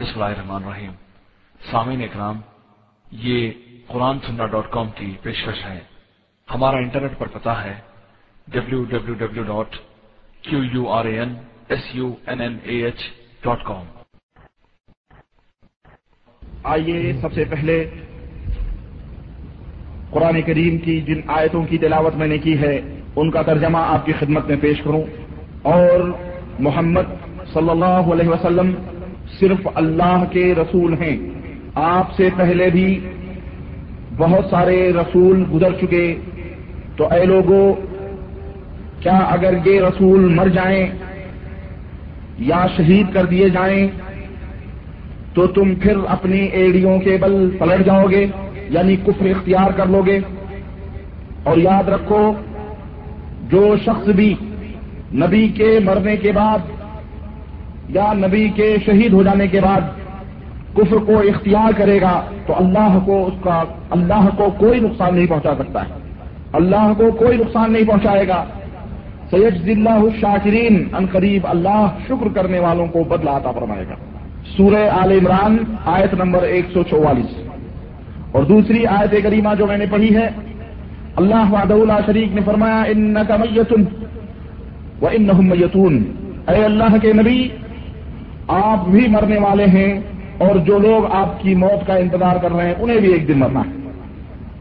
بسم اللہ الرحمن الرحیم۔ سامعین اکرام، یہ قرآن سننا ڈاٹ کام کی پیشکش ہے۔ ہمارا انٹرنیٹ پر پتا ہے W W W dot Q U R A N S U N N A H dot com. آئیے سب سے پہلے قرآن کریم کی جن آیتوں کی تلاوت میں نے کی ہے، ان کا ترجمہ آپ کی خدمت میں پیش کروں۔ اور محمد صلی اللہ علیہ وسلم صرف اللہ کے رسول ہیں۔ آپ سے پہلے بھی بہت سارے رسول گزر چکے۔ تو اے لوگوں کیا اگر یہ رسول مر جائیں یا شہید کر دیے جائیں، تو تم پھر اپنی ایڑیوں کے بل پلٹ جاؤ گے یعنی کفر اختیار کر لو گے۔ اور یاد رکھو، جو شخص بھی نبی کے مرنے کے بعد یا نبی کے شہید ہو جانے کے بعد کفر کو اختیار کرے گا تو اللہ کو اس کا اللہ کو کوئی نقصان نہیں پہنچا سکتا ہے۔ اللہ کو کوئی نقصان نہیں پہنچائے گا۔ سید اللہ شاکرین ان قریب اللہ شکر کرنے والوں کو بدلا عطا فرمائے گا۔ سورہ آل عمران، آیت نمبر ایک سو چوالیس۔ اور دوسری آیت کریمہ جو میں نے پڑھی ہے، اللہ وعدہ اللہ شریک نے فرمایا ان کا میتن و ان میتون۔ اے اللہ کے نبی آپ بھی مرنے والے ہیں اور جو لوگ آپ کی موت کا انتظار کر رہے ہیں، انہیں بھی ایک دن مرنا ہے۔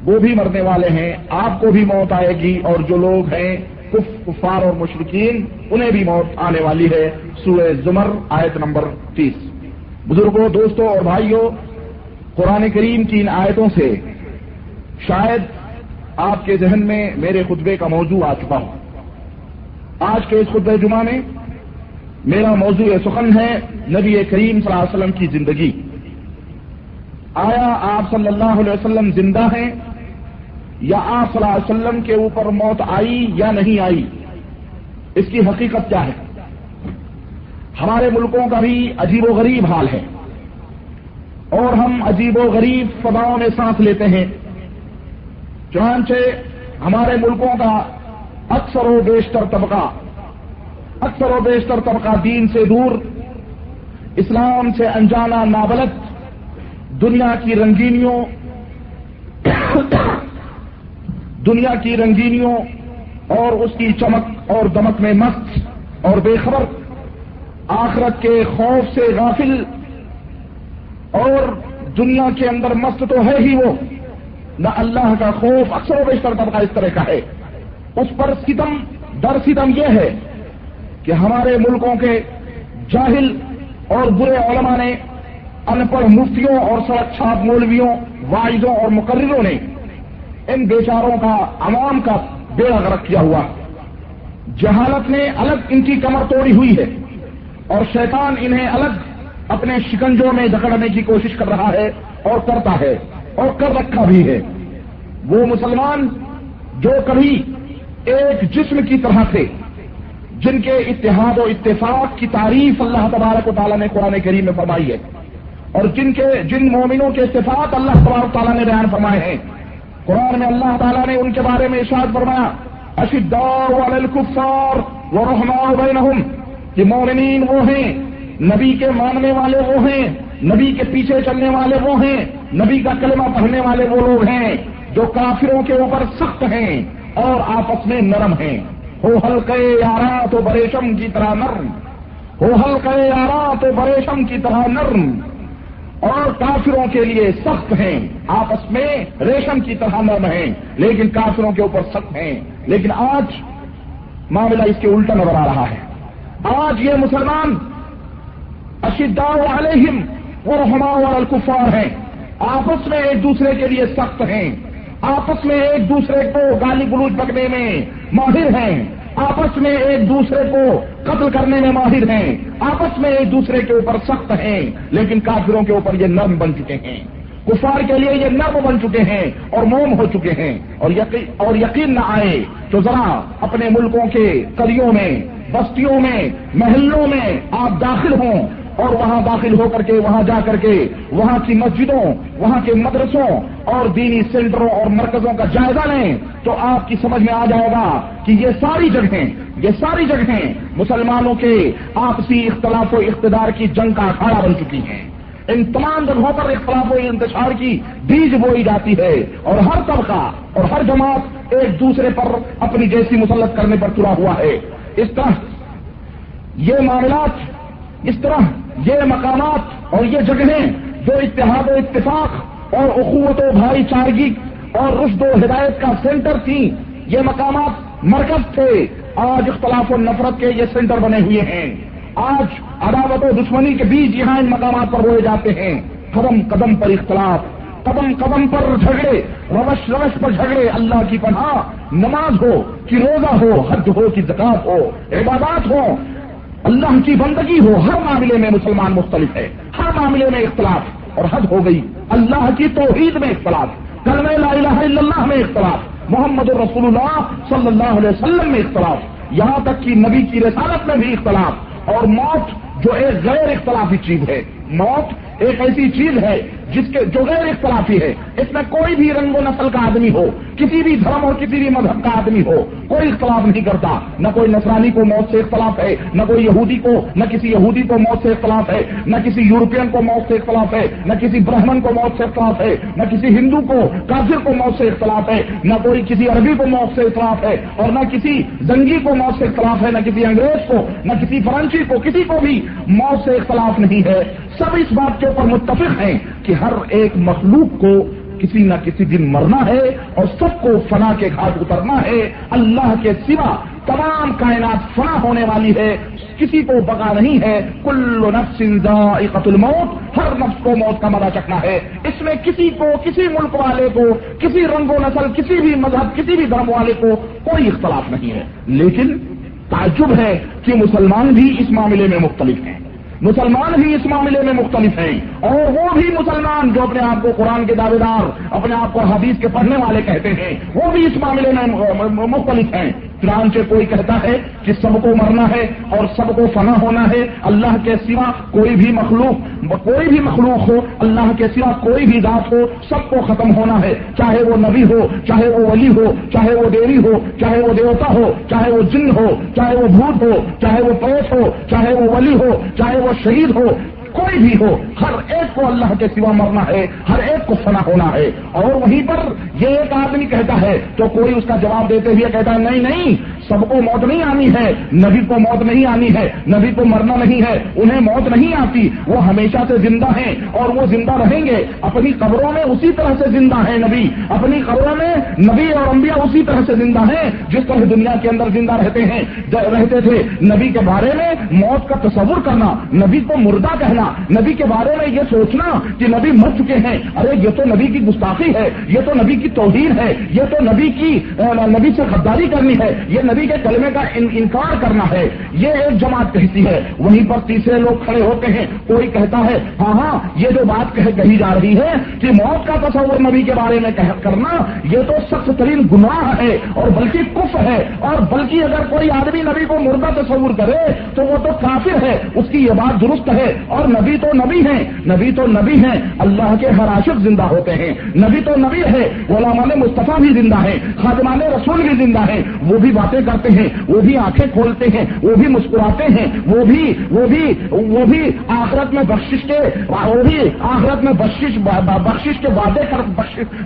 وہ بھی مرنے والے ہیں، آپ کو بھی موت آئے گی اور جو لوگ ہیں، کف، کفار اور مشرقین انہیں بھی موت آنے والی ہے۔ سورہ زمر، آیت نمبر تیس۔ بزرگوں دوستوں اور بھائیوں قرآن کریم کی ان آیتوں سے شاید آپ کے ذہن میں میرے خطبے کا موضوع آ چکا ہوں آج کے اس خطبہ جمعہ میں میرا موضوع سخن ہے نبی کریم صلی اللہ علیہ وسلم کی زندگی۔ آیا آپ صلی اللہ علیہ وسلم زندہ ہیں؟ یا آپ صلی اللہ علیہ وسلم کے اوپر موت آئی یا نہیں آئی؟ اس کی حقیقت کیا ہے؟ ہمارے ملکوں کا بھی عجیب و غریب حال ہے۔ اور ہم عجیب و غریب فضاؤں میں سانس لیتے ہیں۔ چنانچہ ہمارے ملکوں کا اکثر و بیشتر طبقہ اکثر و بیشتر طبقہ دین سے دور، اسلام سے انجانا نابلد، دنیا کی رنگینیوں، دنیا کی رنگینیوں اور اس کی چمک اور دمک میں مست اور بے خبر، آخرت کے خوف سے غافل اور دنیا کے اندر مست تو ہے ہی وہ، نہ اللہ کا خوف اکثر و بیشتر طبقہ اس طرح کا ہے۔ اس پر ستم، در ستم یہ ہے کہ ہمارے ملکوں کے جاہل اور برے علماء نے ان پڑھ مفتیوں اور سڑک چھاپ مولویوں واحدوں اور مقرروں نے ان بیچاروں کا عوام کا بیڑا غرق کیا ہوا۔ جہالت نے الگ ان کی کمر توڑی ہوئی ہے اور شیطان انہیں الگ اپنے شکنجوں میں جکڑنے کی کوشش کر رہا ہے اور کرتا ہے اور کر رکھا بھی ہے۔ وہ مسلمان جو کبھی ایک جسم کی طرح تھے جن کے اتحاد و اتفاق کی تعریف اللہ تبارک و تعالیٰ نے قرآن کریم میں فرمائی ہے اور جن کے جن مومنوں کے اتفاق اللہ تبارک تعالیٰ نے بیان فرمائے ہیں۔ قرآن میں اللہ تعالیٰ نے ان کے بارے میں ارشاد فرمایا اشدار و رحمان بینہم کہ مومنین وہ ہیں، نبی کے ماننے والے وہ ہیں، نبی کے پیچھے چلنے والے وہ ہیں، نبی کا کلمہ پڑھنے والے وہ لوگ ہیں جو کافروں کے اوپر سخت ہیں اور آپس میں نرم ہیں۔ ہو ہلکے یارا تو بریشم کی طرح نرم، ہو ہلکے یارا تو بریشم کی طرح نرم۔ اور کافروں کے لیے سخت ہیں، آپس میں ریشم کی طرح نرم ہیں، لیکن کافروں کے اوپر سخت ہیں۔ لیکن آج معاملہ اس کے الٹا نظر آ رہا ہے۔ آج یہ مسلمان اشدا علیہم اور ہمارا الکفار ہیں۔ آپس میں ایک دوسرے کے لیے سخت ہیں۔ آپس میں ایک دوسرے کو گالی گلوچ بکنے میں ماہر ہیں۔ آپس میں ایک دوسرے کو قتل کرنے میں ماہر ہیں، آپس میں ایک دوسرے کے اوپر سخت ہیں، لیکن کافروں کے اوپر یہ نرم بن چکے ہیں۔ کفار کے لیے یہ نرم بن چکے ہیں اور موم ہو چکے ہیں۔ اور یقین اور یقین نہ آئے تو ذرا اپنے ملکوں کے کلیوں میں، بستیوں میں، محلوں میں آپ داخل ہوں۔ اور وہاں داخل ہو کر کے، وہاں جا کر کے، وہاں کی مسجدوں، وہاں کے مدرسوں اور دینی سینٹروں اور مرکزوں کا جائزہ لیں تو آپ کی سمجھ میں آ جائے گا کہ یہ ساری جگہیں، یہ ساری جگہیں مسلمانوں کے آپسی اختلاف و اقتدار کی جنگ کا اکھاڑا بن چکی ہیں۔ ان تمام جگہوں پر اختلاف و انتشار کی بیج بوئی جاتی ہے اور ہر طبقہ اور ہر جماعت ایک دوسرے پر اپنی جیسی مسلط کرنے پر تلا ہوا ہے۔ اس طرح یہ معاملات اس طرح یہ مقامات اور یہ جگہیں جو اتحاد و اتفاق اور اخوت و بھائی چارگی اور رشد و ہدایت کا سینٹر تھی یہ مقامات مرکز تھے۔ آج اختلاف و نفرت کے یہ سینٹر بنے ہوئے ہیں۔ آج عداوت و دشمنی کے بیچ یہاں ان مقامات پر ہوئے جاتے ہیں۔ قدم قدم پر اختلاف، قدم قدم پر جھگڑے، روش روش پر جھگڑے۔ اللہ کی پناہ، نماز ہو کہ روزہ ہو، حج ہو کہ زکات ہو، عبادات ہو اللہ کی بندگی ہو، ہر معاملے میں مسلمان مختلف ہے۔ ہر معاملے میں اختلاف اور حد ہو گئی۔ اللہ کی توحید میں اختلاف کلم لا الہ الا اللہ میں اختلاف، محمد رسول اللہ صلی اللہ علیہ وسلم میں اختلاف۔ یہاں تک کہ نبی کی رسالت میں بھی اختلاف اور موت جو ایک غیر اختلافی چیز ہے۔ موت ایک ایسی چیز ہے جس کے جو غیر اختلافی ہے۔ اس میں کوئی بھی رنگ و نسل کا آدمی ہو، کسی بھی دھرم اور کسی بھی مذہب کا آدمی ہو، کوئی اختلاف نہیں کرتا۔ نہ کوئی نسرانی کو موت سے اختلاف ہے، نہ کوئی یہودی کو نہ کسی یہودی کو موت سے اختلاف ہے، نہ کسی یورپین کو موت سے اختلاف ہے، نہ کسی برہمن کو موت سے اختلاف ہے، نہ کسی ہندو کو کافر کو موت سے اختلاف ہے، نہ کوئی کسی عربی کو موت سے اختلاف ہے، اور نہ کسی زنگی کو موت سے اختلاف ہے، نہ کسی انگریز کو، نہ کسی فرانسی کو، کسی کو بھی موت سے اختلاف نہیں ہے۔ سب اس بات کے اوپر متفق ہیں کہ ہر ایک مخلوق کو کسی نہ کسی دن مرنا ہے اور سب کو فنا کے گھاٹ اترنا ہے۔ اللہ کے سوا تمام کائنات فنا ہونے والی ہے۔ کسی کو بگا نہیں ہے۔ کل نفس ذائقۃ الموت، ہر نفس کو موت کا مزہ چکنا ہے۔ اس میں کسی کو، کسی ملک والے کو، کسی رنگ و نسل، کسی بھی مذہب، کسی بھی دھرم والے کو کوئی اختلاف نہیں ہے۔ لیکن تعجب ہے کہ مسلمان بھی اس معاملے میں مختلف ہیں۔ مسلمان بھی اس معاملے میں مختلف ہیں۔ اور وہ بھی مسلمان جو اپنے آپ کو قرآن کے دعوے دار، اپنے آپ کو حدیث کے پڑھنے والے کہتے ہیں، وہ بھی اس معاملے میں مختلف ہیں۔ چنانچہ کوئی کہتا ہے کہ سب کو مرنا ہے اور سب کو فنا ہونا ہے، اللہ کے سوا کوئی بھی مخلوق، کوئی بھی مخلوق ہو، اللہ کے سوا کوئی بھی ذات ہو، سب کو ختم ہونا ہے۔ چاہے وہ نبی ہو، چاہے وہ ولی ہو، چاہے وہ دیوی ہو، چاہے وہ دیوتا ہو، چاہے وہ جن ہو، چاہے وہ بھوت ہو، چاہے وہ پیش ہو، چاہے وہ ولی ہو، چاہے وہ شہید ہو کوئی بھی ہو، ہر ایک کو اللہ کے سوا مرنا ہے، ہر ایک کو فنا ہونا ہے۔ اور وہیں پر یہ ایک آدمی کہتا ہے، تو کوئی اس کا جواب دیتے ہوئے کہتا ہے، نہیں نہیں، سب کو موت نہیں آنی ہے، نبی کو موت نہیں آنی ہے، نبی کو مرنا نہیں ہے، انہیں موت نہیں آتی۔ وہ ہمیشہ سے زندہ ہیں اور وہ زندہ رہیں گے۔ اپنی قبروں میں اسی طرح سے زندہ ہیں نبی۔ اپنی قبروں میں نبی اور انبیاء اسی طرح سے زندہ ہیں، جس طرح دنیا کے اندر زندہ رہتے ہیں۔ رہتے تھے نبی کے بارے میں موت کا تصور کرنا، نبی کو مردہ کہنا۔ نبی کے بارے میں یہ سوچنا کہ نبی مر چکے ہیں۔ ارے، یہ تو نبی کی گستاخی ہے، یہ تو نبی کی توہیر ہے، یہ تو نبی کی نبی سے غداری کرنی ہے، یہ نبی کے کلمے کا انکار کرنا ہے۔ یہ ایک جماعت کہتی ہے، وہیں پر تیسرے لوگ کھڑے ہوتے ہیں، کوئی کہتا ہے ہاں ہاں یہ جو بات کہی جا رہی ہے کہ موت کا تصور نبی کے بارے میں کرنا، یہ تو سخت ترین گناہ ہے اور بلکہ کف ہے۔ اور بلکہ اگر کوئی آدمی نبی کو مردہ تصور کرے تو وہ تو کافر ہے، اس کی یہ بات درست ہے۔ اور نبی تو نبی ہیں، نبی تو نبی ہیں، اللہ کے ہر عاشق زندہ ہوتے ہیں۔ نبی تو نبی ہے، غلامان مصطفیٰ بھی زندہ ہیں، خادمان رسول بھی زندہ ہیں۔ وہ بھی باتیں کرتے ہیں، وہ بھی آنکھیں کھولتے ہیں، وہ بھی مسکراتے ہیں، وہ بھی وہ بھی وہ بھی آخرت میں بخشش کے، وہ بھی آخرت میں بخشش بخشش کے وعدے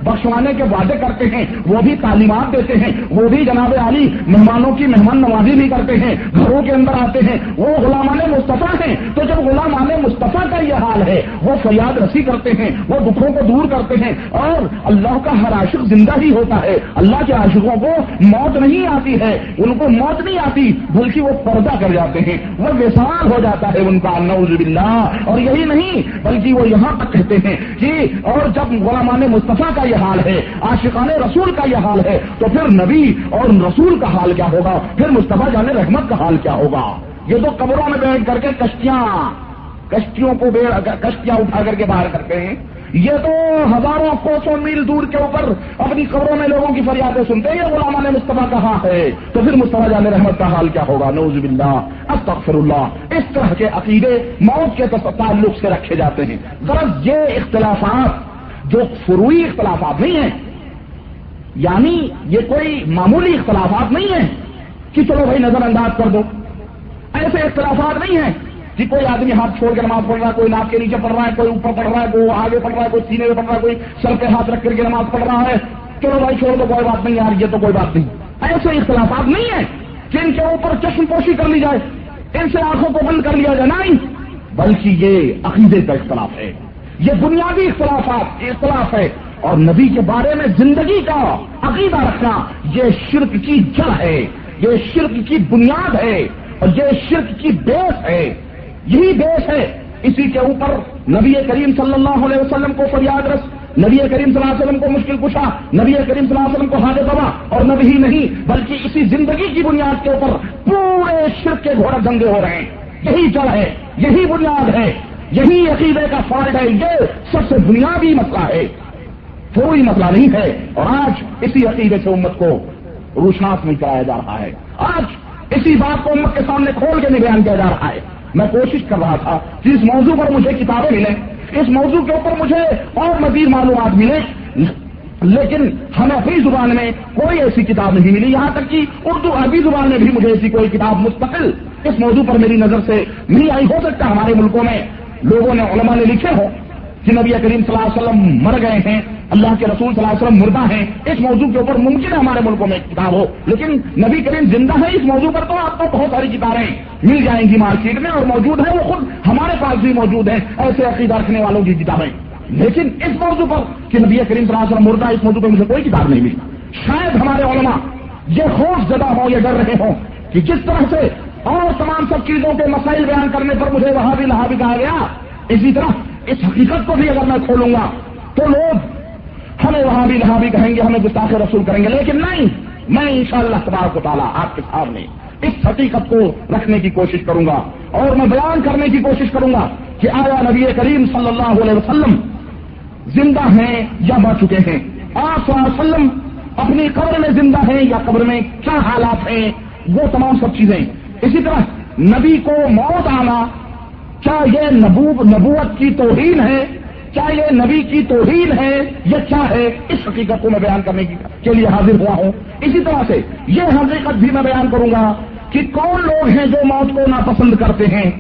بخشوانے کے وعدے کرتے ہیں۔ وہ بھی تعلیمات دیتے ہیں، وہ بھی جناب علی مہمانوں کی مہمان نوازی بھی کرتے ہیں۔ گھروں کے اندر آتے ہیں، وہ غلامان مصطفیٰ ہیں۔ تو جب غلامان مصطفیٰ کا یہ حال ہے، وہ فریاد رسی کرتے ہیں، وہ دکھوں کو دور کرتے ہیں اور اللہ کا ہر عاشق زندہ ہی ہوتا ہے۔ اللہ کے عاشقوں کو موت نہیں آتی ہے، ان کو موت نہیں آتی، بلکہ وہ پردہ کر جاتے ہیں، وہ وسال ہو جاتا ہے ان کا نوز باللہ۔ اور یہی نہیں، بلکہ وہ یہاں تک کہتے ہیں کہ اور جب غلامان مصطفیٰ کا یہ حال ہے، عاشقان رسول کا یہ حال ہے، تو پھر نبی اور رسول کا حال کیا ہوگا؟ پھر مصطفیٰ جان رحمت کا حال کیا ہوگا؟ یہ تو قبروں میں بیٹھ کر کے کشتیاں۔ کشتیوں کو کشتیاں اٹھا کر کے باہر کرتے ہیں۔ یہ تو ہزاروں کوسوں میل دور کے اوپر اپنی قبروں میں لوگوں کی فریادیں سنتے ہیں۔ یہ غلام نے مصطفیٰ کہاں ہے۔ تو پھر مصطفیٰ جان رحمت کا حال کیا ہوگا؟ نوز باللہ۔ استغفر اللہ اس طرح کے عقیدے موت کے تعلق سے رکھے جاتے ہیں۔ غرض یہ اختلافات جو فروئی اختلافات نہیں ہیں یعنی یہ کوئی معمولی اختلافات نہیں ہیں کہ چلو بھائی نظر انداز کر دو۔ ایسے اختلافات نہیں ہیں کہ کوئی آدمی ہاتھ چھوڑ کے نماز پڑھ رہا ہے، کوئی ناک کے نیچے پڑھ رہا ہے، کوئی اوپر پڑھ رہا ہے، کوئی آگے پڑھ رہا ہے، کوئی سینے میں پڑھ رہا ہے، کوئی سر پہ ہاتھ رکھ کر کے نماز پڑھ رہا ہے۔ چلو بھائی چھوڑ دو، کوئی بات نہیں یار، یہ تو کوئی بات نہیں۔ ایسے اختلافات نہیں ہیں کہ ان کے اوپر چشم پوشی کر لی جائے، ان سے آنکھوں کو بند کر لیا جائے۔ نہیں، بلکہ یہ عقیدے کا اختلاف ہے۔ یہ بنیادی اختلافات، اختلاف ہے۔ اور نبی کے بارے میں زندگی کا عقیدہ رکھنا، یہ شرک کی جڑ ہے۔ یہ شرک کی بنیاد ہے اور یہ شرک کی بیس ہے۔ یہی بیس ہے۔ اسی کے اوپر نبی کریم صلی اللہ علیہ وسلم کو فریاد رس، نبی کریم صلی اللہ علیہ وسلم کو مشکل کشا نبی کریم صلی اللہ علیہ وسلم کو حاضر دبا اور نبی ہی نہیں، بلکہ اسی زندگی کی بنیاد کے اوپر پورے شرک کے گھوڑا دنگے ہو رہے ہیں۔ یہی جڑ ہے، یہی بنیاد ہے، یہی عقیدے کا فالٹ ہے، یہ سب سے بنیادی مسئلہ ہے۔ کوئی مسئلہ نہیں ہے۔ اور آج اسی عقیدے سے امت کو روشناس میں کرایا جا رہا ہے۔ آج اسی بات کو امت کے سامنے کھول کے نہیں بیان کیا جا رہا ہے۔ میں کوشش کر رہا تھا کہ اس موضوع پر مجھے کتابیں ملیں، اس موضوع کے اوپر مجھے اور مزید معلومات ملیں، لیکن ہمیں اپنی زبان میں کوئی ایسی کتاب نہیں ملی۔ یہاں تک کہ اردو عربی زبان میں بھی مجھے ایسی کوئی کتاب مستقل اس موضوع پر میری نظر سے نہیں آئی۔ ہو سکتا ہمارے ملکوں میں لوگوں نے علماء نے لکھے ہوں کہ نبی کریم صلی اللہ علیہ وسلم مر گئے ہیں اللہ کے رسول صلی اللہ علیہ وسلم مردہ ہیں، اس موضوع کے اوپر ممکن ہے ہمارے ملکوں میں کتاب ہو، لیکن نبی کریم زندہ ہے اس موضوع پر تو آپ کو بہت ساری کتابیں مل جائیں گی مارکیٹ میں اور موجود ہے وہ خود ہمارے پاس بھی موجود ہیں، ایسے عقیدہ رکھنے والوں کی کتابیں۔ لیکن اس موضوع پر کہ نبی کریم صلی اللہ علیہ وسلم مردہ اس موضوع پہ مجھے کوئی کتاب نہیں ملی۔ شاید ہمارے علماء یہ خوف زدہ ہوں یا ڈر رہے ہوں کہ جس طرح سے اور تمام سب چیزوں کے مسائل بیان کرنے پر مجھے وہاں بھی لہا بھی کہا گیا، اسی طرح اس حقیقت کو بھی اگر میں کھولوں گا تو لوگ ہمیں وہاں بھی لہا بھی کہیں گے، ہمیں گستاخ رسول کریں گے۔ لیکن نہیں، میں انشاءاللہ شاء اللہ کو تعالیٰ آپ کے سامنے اس حقیقت کو رکھنے کی کوشش کروں گا اور میں بیان کرنے کی کوشش کروں گا کہ آیا نبی کریم صلی اللہ علیہ وسلم زندہ ہیں یا مر چکے ہیں؟ آپ صلی اللہ علیہ وسلم اپنی قبر میں زندہ ہیں یا قبر میں کیا حالات ہیں؟ وہ تمام سب چیزیں۔ اسی طرح نبی کو موت آنا کیا یہ نبوت کی توہین ہے؟ کیا یہ نبی کی توہین ہے یا کیا ہے، اس حقیقت کو میں بیان کرنے کے لیے حاضر ہوا ہوں۔ اسی طرح سے یہ حقیقت بھی میں بیان کروں گا کہ کون لوگ ہیں جو موت کو ناپسند کرتے ہیں؟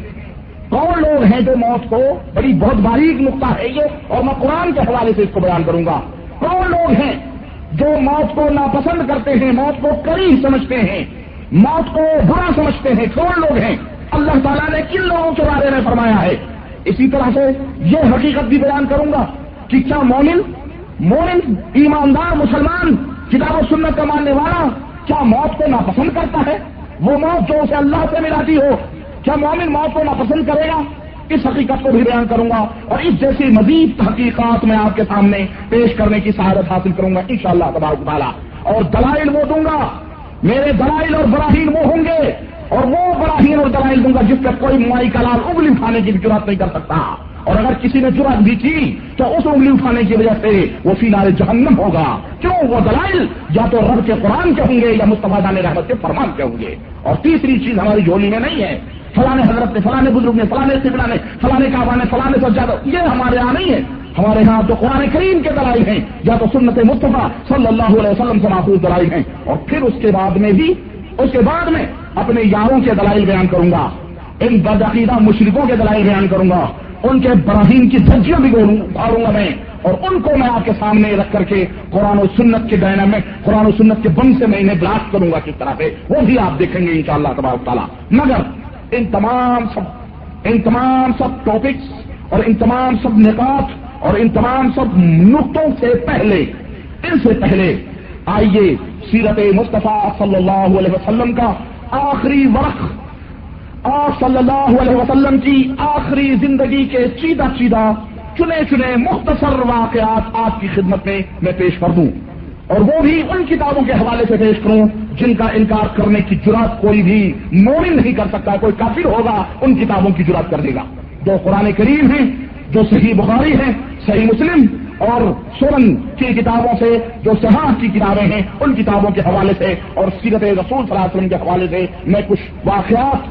کون لوگ ہیں جو موت کو بڑی بہت باریک نقطہ ہے یہ، اور میں قرآن کے حوالے سے اس کو بیان کروں گا۔ کون لوگ ہیں جو موت کو ناپسند کرتے ہیں، موت کو کری سمجھتے ہیں، موت کو برا سمجھتے ہیں؟ کون لوگ ہیں؟ اللہ تعالیٰ نے کن لوگوں کے بارے میں فرمایا ہے؟ اسی طرح سے یہ حقیقت بھی بیان کروں گا کہ کیا مومن مومن ایماندار مسلمان کتاب و سنت کا ماننے والا کیا موت کو ناپسند کرتا ہے؟ وہ موت جو اسے اللہ سے ملاتی ہو، کیا مومن موت کو ناپسند کرے گا؟ اس حقیقت کو بھی بیان کروں گا اور اس جیسی مزید تحقیقات میں آپ کے سامنے پیش کرنے کی سہارت حاصل کروں گا ان شاء اللہ تبارک تعالیٰ۔ اور دلائل وہ دوں گا۔ میرے دلائل اور براہین وہ ہوں گے اور وہ براہین اور دلائل دوں گا جس پر کوئی مائی کلال انگلی اٹھانے کی بھی ضرورت نہیں کر سکتا۔ اور اگر کسی نے ضرورت بھی کی، تو اس انگلی اٹھانے کی وجہ سے وہ فیلال جہنم ہوگا۔ کیوں؟ وہ دلائل یا تو رب کے قرآن کے ہوں گے یا مستفا جان رحمت کے فرمان کے ہوں گے۔ اور تیسری چیز ہماری جھولی میں نہیں ہے۔ فلاں حضرت نے، فلاں بزرگ نے، فلاں سبلا نے، فلاں کعبہ نے، فلاں سب زیادہ یہ ہمارے یہاں نہیں ہے۔ ہمارے یہاں تو قرآن کریم کے دلائل ہیں، یا تو سنت مصطفیٰ صلی اللہ علیہ وسلم سے محفوظ دلائل ہیں۔ اور پھر اس کے بعد میں بھی، اس کے بعد میں اپنے یاروں کے دلائل بیان کروں گا، ان بدعقیدہ مشرقوں کے دلائل بیان کروں گا، ان کے براہیم کی دھجیاں بھی ابھاروں گا میں، اور ان کو میں آپ کے سامنے رکھ کر کے قرآن و سنت کے ڈائنا میں، قرآن و سنت کے بم سے میں انہیں بلاک کروں گا کس طرح سے، وہ بھی آپ دیکھیں گے انشاءاللہ شاء اللہ تعالیٰ۔ مگر ان تمام سب، ان تمام سب ٹاپکس اور ان تمام سب نکات اور ان تمام سب نقطوں سے پہلے، ان سے پہلے آئیے سیرت مصطفیٰ صلی اللہ علیہ وسلم کا آخری ورق آپ صلی اللہ علیہ وسلم کی آخری زندگی کے چیدہ چیدہ چنے چنے مختصر واقعات آپ کی خدمت میں میں پیش کر دوں۔ اور وہ بھی ان کتابوں کے حوالے سے پیش کروں جن کا انکار کرنے کی جرات کوئی بھی مومن نہیں کر سکتا، کوئی کافر ہوگا، ان کتابوں کی جرات کر دے گا۔ جو قرآن کریم ہیں جو صحیح بخاری ہیں صحیح مسلم اور سورن کی کتابوں سے جو سہاں کی کتابیں ہیں، ان کتابوں کے حوالے سے اور سیرت رسول صلی اللہ علیہ وسلم کے حوالے سے میں کچھ واقعات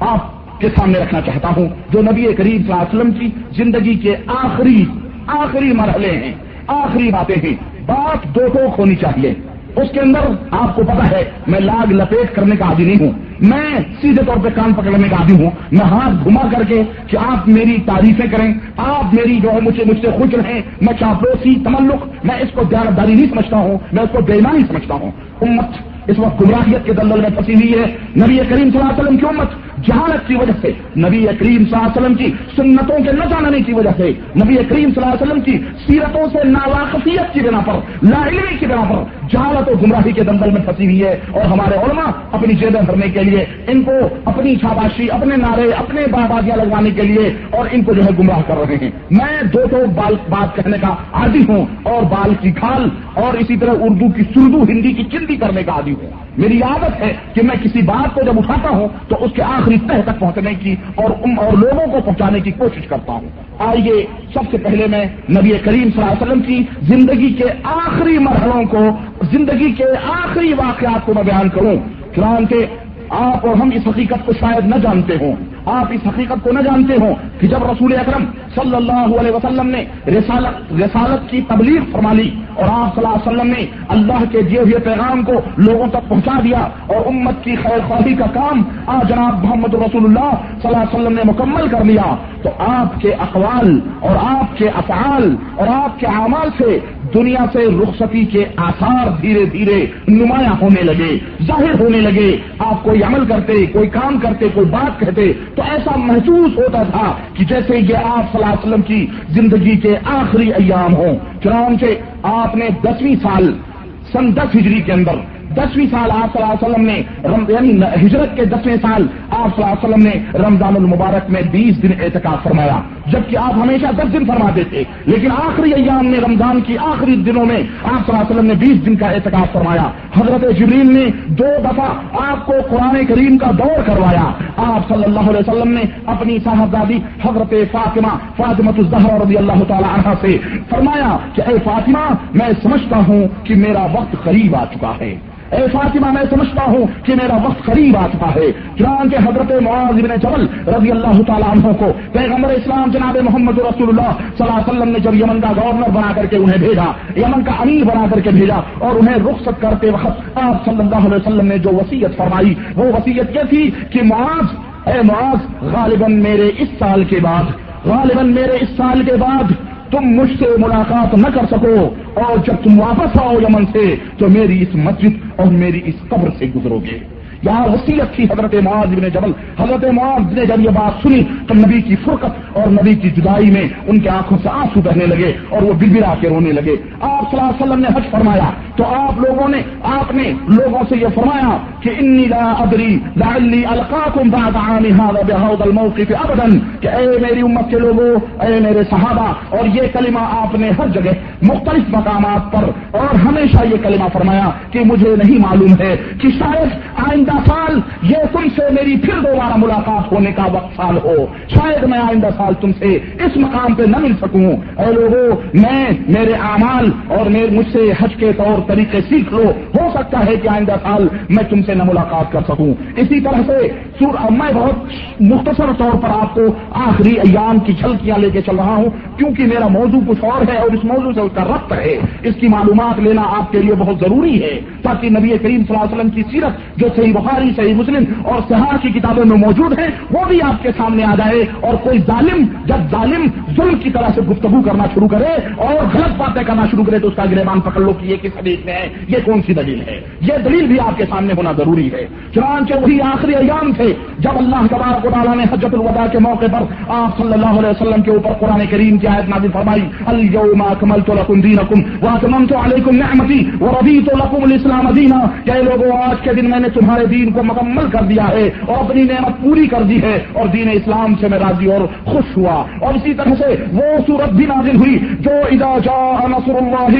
آپ کے سامنے رکھنا چاہتا ہوں، جو نبی کریم صلی اللہ علیہ وسلم کی زندگی کے آخری آخری مرحلے ہیں، آخری باتیں ہیں۔ بات دو ٹوک ہونی چاہیے۔ اس کے اندر آپ کو پتا ہے، میں لاگ لپیٹ کرنے کا عادی نہیں ہوں۔ میں سیدھے طور پہ کان پکڑنے کا عادی ہوں۔ میں ہاتھ گھما کر کے کہ آپ میری تعریفیں کریں، آپ میری جو ہے مجھے مجھ سے خوش رہیں۔ میں چاپوسی تملق، میں اس کو دیانتداری نہیں سمجھتا ہوں، میں اس کو بےمانی سمجھتا ہوں۔ امت اس وقت گمراہیت کے دلدل میں پھنسی ہوئی ہے۔ نبی کریم صلی اللہ علیہ وسلم کی امت جہالت کی وجہ سے۔ نبی کریم صلی اللہ علیہ وسلم کی سنتوں کے نہ جاننے کی وجہ سے۔ نبی کریم صلی اللہ علیہ وسلم کی سیرتوں سے ناواقفیت کی بنا پر، لا علمی کی بنا پر جہالت و گمراہی کے دنگل میں پھنسی ہوئی ہے۔ اور ہمارے علماء اپنی جیبیں بھرنے کے لیے، ان کو اپنی شاباشی، اپنے نعرے، اپنے بابادیاں لگوانے کے لیے اور ان کو جو ہے گمراہ کر رہے ہیں۔ میں دو دو بال، بات کہنے کا عادی ہوں اور بال کی کھال اور اسی طرح اردو کی سردو ہندی کی چندی کرنے کا عادی ہوں۔ میری عادت ہے کہ میں کسی بات کو جب اٹھاتا ہوں تو اس کے آخری تہ تک پہنچنے کی اور اور لوگوں کو پہنچانے کی کوشش کرتا ہوں۔ آئیے، سب سے پہلے میں نبی کریم صلی اللہ علیہ وسلم کی زندگی کے آخری مرحلوں کو، زندگی کے آخری واقعات کو میں بیان کروں۔ چنانچہ آپ اور ہم اس حقیقت کو شاید نہ جانتے ہوں۔ آپ اس حقیقت کو نہ جانتے ہوں کہ جب رسول اکرم صلی اللہ علیہ وسلم نے رسالت رسالت کی تبلیغ فرما لی اور آپ صلی اللہ علیہ وسلم نے اللہ کے دیے ہوئے پیغام کو لوگوں تک پہنچا دیا اور امت کی خیر خواہی کا کام آج جناب محمد رسول اللہ صلی اللہ علیہ وسلم نے مکمل کر لیا تو آپ کے اقوال اور آپ کے افعال اور آپ کے اعمال سے دنیا سے رخصتی کے آثار دھیرے دھیرے نمایاں ہونے لگے، ظاہر ہونے لگے۔ آپ کوئی عمل کرتے، کوئی کام کرتے، کوئی بات کہتے، تو ایسا محسوس ہوتا تھا کہ جیسے یہ آپ صلی اللہ علیہ وسلم کی زندگی کے آخری ایام ہوں۔ چنانچہ آپ نے دسویں سال سن دس ہجری کے اندر دسویں سال آپ صلی اللہ علیہ وسلم نے یعنی ہجرت کے دسویں سال آپ صلی اللہ علیہ وسلم نے رمضان المبارک میں بیس دن اعتکاف فرمایا۔ جبکہ آپ ہمیشہ دس دن فرماتے تھے، لیکن آخری ایام میں رمضان کی آخری دنوں میں آپ صلی اللہ علیہ وسلم نے بیس دن کا احتکاب فرمایا۔ حضرت جبریل نے دو دفعہ آپ کو قرآن کریم کا دور کروایا۔ آپ صلی اللہ علیہ وسلم نے اپنی صاحبزادی حضرت فاطمہ فاطمت الزہر رضی اللہ تعالی عنہ سے فرمایا کہ، اے فاطمہ، میں سمجھتا ہوں کہ میرا وقت قریب آ چکا ہے۔ اے فاطمہ، میں سمجھتا ہوں کہ میرا وقت قریب آ چکا ہے۔ چنانچہ حضرت معاذ بن جبل رضی اللہ تعالیٰ عنہ کو پیغمبر اسلام جناب محمد رسول اللہ صلی اللہ علیہ وسلم نے جب یمن کا گورنر بنا کر کے انہیں بھیجا، یمن کا امیر بنا کر کے بھیجا اور انہیں رخصت کرتے وقت آپ صلی اللہ علیہ وسلم نے جو وسیعت فرمائی، وہ وسیعت یہ تھی کہ معاذ، اے معاذ، غالباً میرے اس سال کے بعد، غالباً میرے اس سال کے بعد تم مجھ سے ملاقات نہ کر سکو اور جب تم واپس آؤ یمن سے تو میری اس مسجد اور میری اس قبر سے گزرو گے۔ یہاں وسیعت تھی حضرت معاذ بن جبل۔ حضرت معاذ نے جب یہ بات سنی تو نبی کی فرقت اور نبی کی جدائی میں ان کے آنکھوں سے آنسو بہنے لگے اور وہ بڑبڑا کے رونے لگے۔ آپ صلی اللہ علیہ وسلم نے حج فرمایا۔ تو آپ لوگوں نے، آپ نے لوگوں سے یہ فرمایا کہ انی لا ادری لعلی القاکم بعد عام هذا بهذا الموقف ابدا کہ اے میری امت کے لوگوں، اے میرے صحابہ، اور یہ کلمہ آپ نے ہر جگہ مختلف مقامات پر اور ہمیشہ یہ کلمہ فرمایا کہ مجھے نہیں معلوم ہے کہ شاید آئندہ سال یہ تم سے میری پھر دوبارہ ملاقات ہونے کا وقت سال ہو۔ شاید میں آئندہ سال تم سے اس مقام پہ نہ مل سکوں۔ اے لوگوں میں، میرے اعمال اور مجھ سے حج کے طور طریقے سیکھ لو۔ ہو سکتا ہے کہ آئندہ سال میں تم سے نہ ملاقات کر سکوں۔ اسی طرح سے میں بہت مختصر طور پر آپ کو آخری ایام کی جھلکیاں لے کے چل رہا ہوں، کیونکہ میرا موضوع کچھ اور ہے اور اس موضوع سے اس کا ربط ہے۔ اس کی معلومات لینا آپ کے لیے بہت ضروری ہے۔ تاکہ نبی کریم صلی اللہ علیہ وسلم کی سیرت جو صحیح بخاری، صحیح مسلم اور صحاح کی کتابوں میں موجود ہے، وہ بھی آپ کے سامنے آ جائے اور کوئی ظالم جب ظالم ظلم کی طرح سے گفتگو کرنا شروع کرے اور غلط باتیں کرنا شروع کرے تو اس کا گربان پکڑ لو کہ یہ کس حدیث میں ہے، یہ کون سی دلیل ہے؟ یہ دلیل بھی آپ کے سامنے ہونا ضروری ہے۔ چنانچہ وہی آخری ایام تھے جب اللہ کبار کو تعالیٰ نے حجت الوداع کے موقع پر آپ صلی اللہ علیہ وسلم کے اوپر قرآن کریم کی آیت نازل فرمائی، اليوم اکملت لکم دینکم واتممت علیکم نعمتی ورضیت لکم الاسلام دینا کہ لوگوں، آج کے دن میں نے تمہارے دین کو مکمل کر دیا ہے اور اپنی نعمت پوری کر دی ہے اور دین اسلام سے میں راضی اور خوش ہوا۔ اور اسی طرح سے وہ صورت بھی نازل ہوئی جو ادا جا نصر اللہ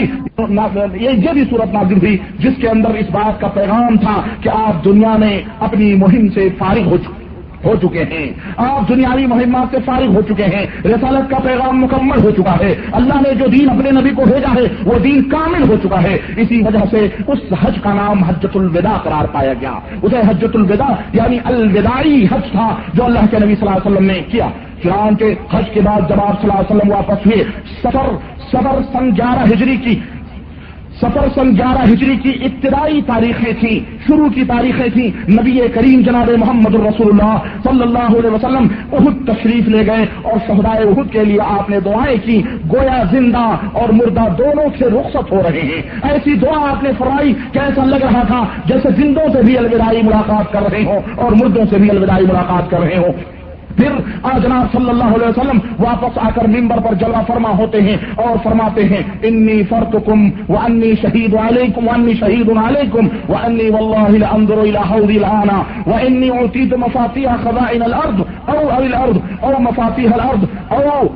یہ بھی صورت نازل ہوئی جس کے اندر اس بات کا پیغام تھا کہ آپ دنیا میں اپنی مہم سے فارغ ہو چکے۔ ہو چکے ہیں۔ آپ دنیاوی مہمات سے فارغ ہو چکے ہیں۔ رسالت کا پیغام مکمل ہو چکا ہے۔ اللہ نے جو دین اپنے نبی کو بھیجا ہے، وہ دین کامل ہو چکا ہے۔ اسی وجہ سے اس حج کا نام حجت الوداع قرار پایا گیا۔ اسے حجت الوداع یعنی الوداعی حج تھا، جو اللہ کے نبی صلی اللہ علیہ وسلم نے کیا۔ چنانچہ حج کے بعد جب آپ صلی اللہ علیہ وسلم واپس ہوئے سفر سفر سن گیارہ ہجری کی سفر سن گیارہ ہجری کی ابتدائی تاریخیں تھیں، شروع کی تاریخیں تھیں۔ نبی کریم جناب محمد الرسول اللہ صلی اللہ علیہ وسلم احد تشریف لے گئے اور شہدائے احد کے لیے آپ نے دعائیں کی۔ گویا زندہ اور مردہ دونوں سے رخصت ہو رہے ہیں۔ ایسی دعا آپ نے فرمائی کیسا لگ رہا تھا، جیسے زندوں سے بھی الوداعی ملاقات کر رہے ہوں اور مردوں سے بھی الوداعی ملاقات کر رہے ہوں۔ پھر جناب صلی اللہ علیہ وسلم واپس آ کر ممبر پر جلوہ فرما ہوتے ہیں اور فرماتے ہیں، انی فرت کم و انی شہید علیکم و انی شہید علیکم و انی واللہ اندر الى حوض العانا و انی اعطیت مفاتیح خزائن الارض، او او الارض، او مفاتیح الارض، او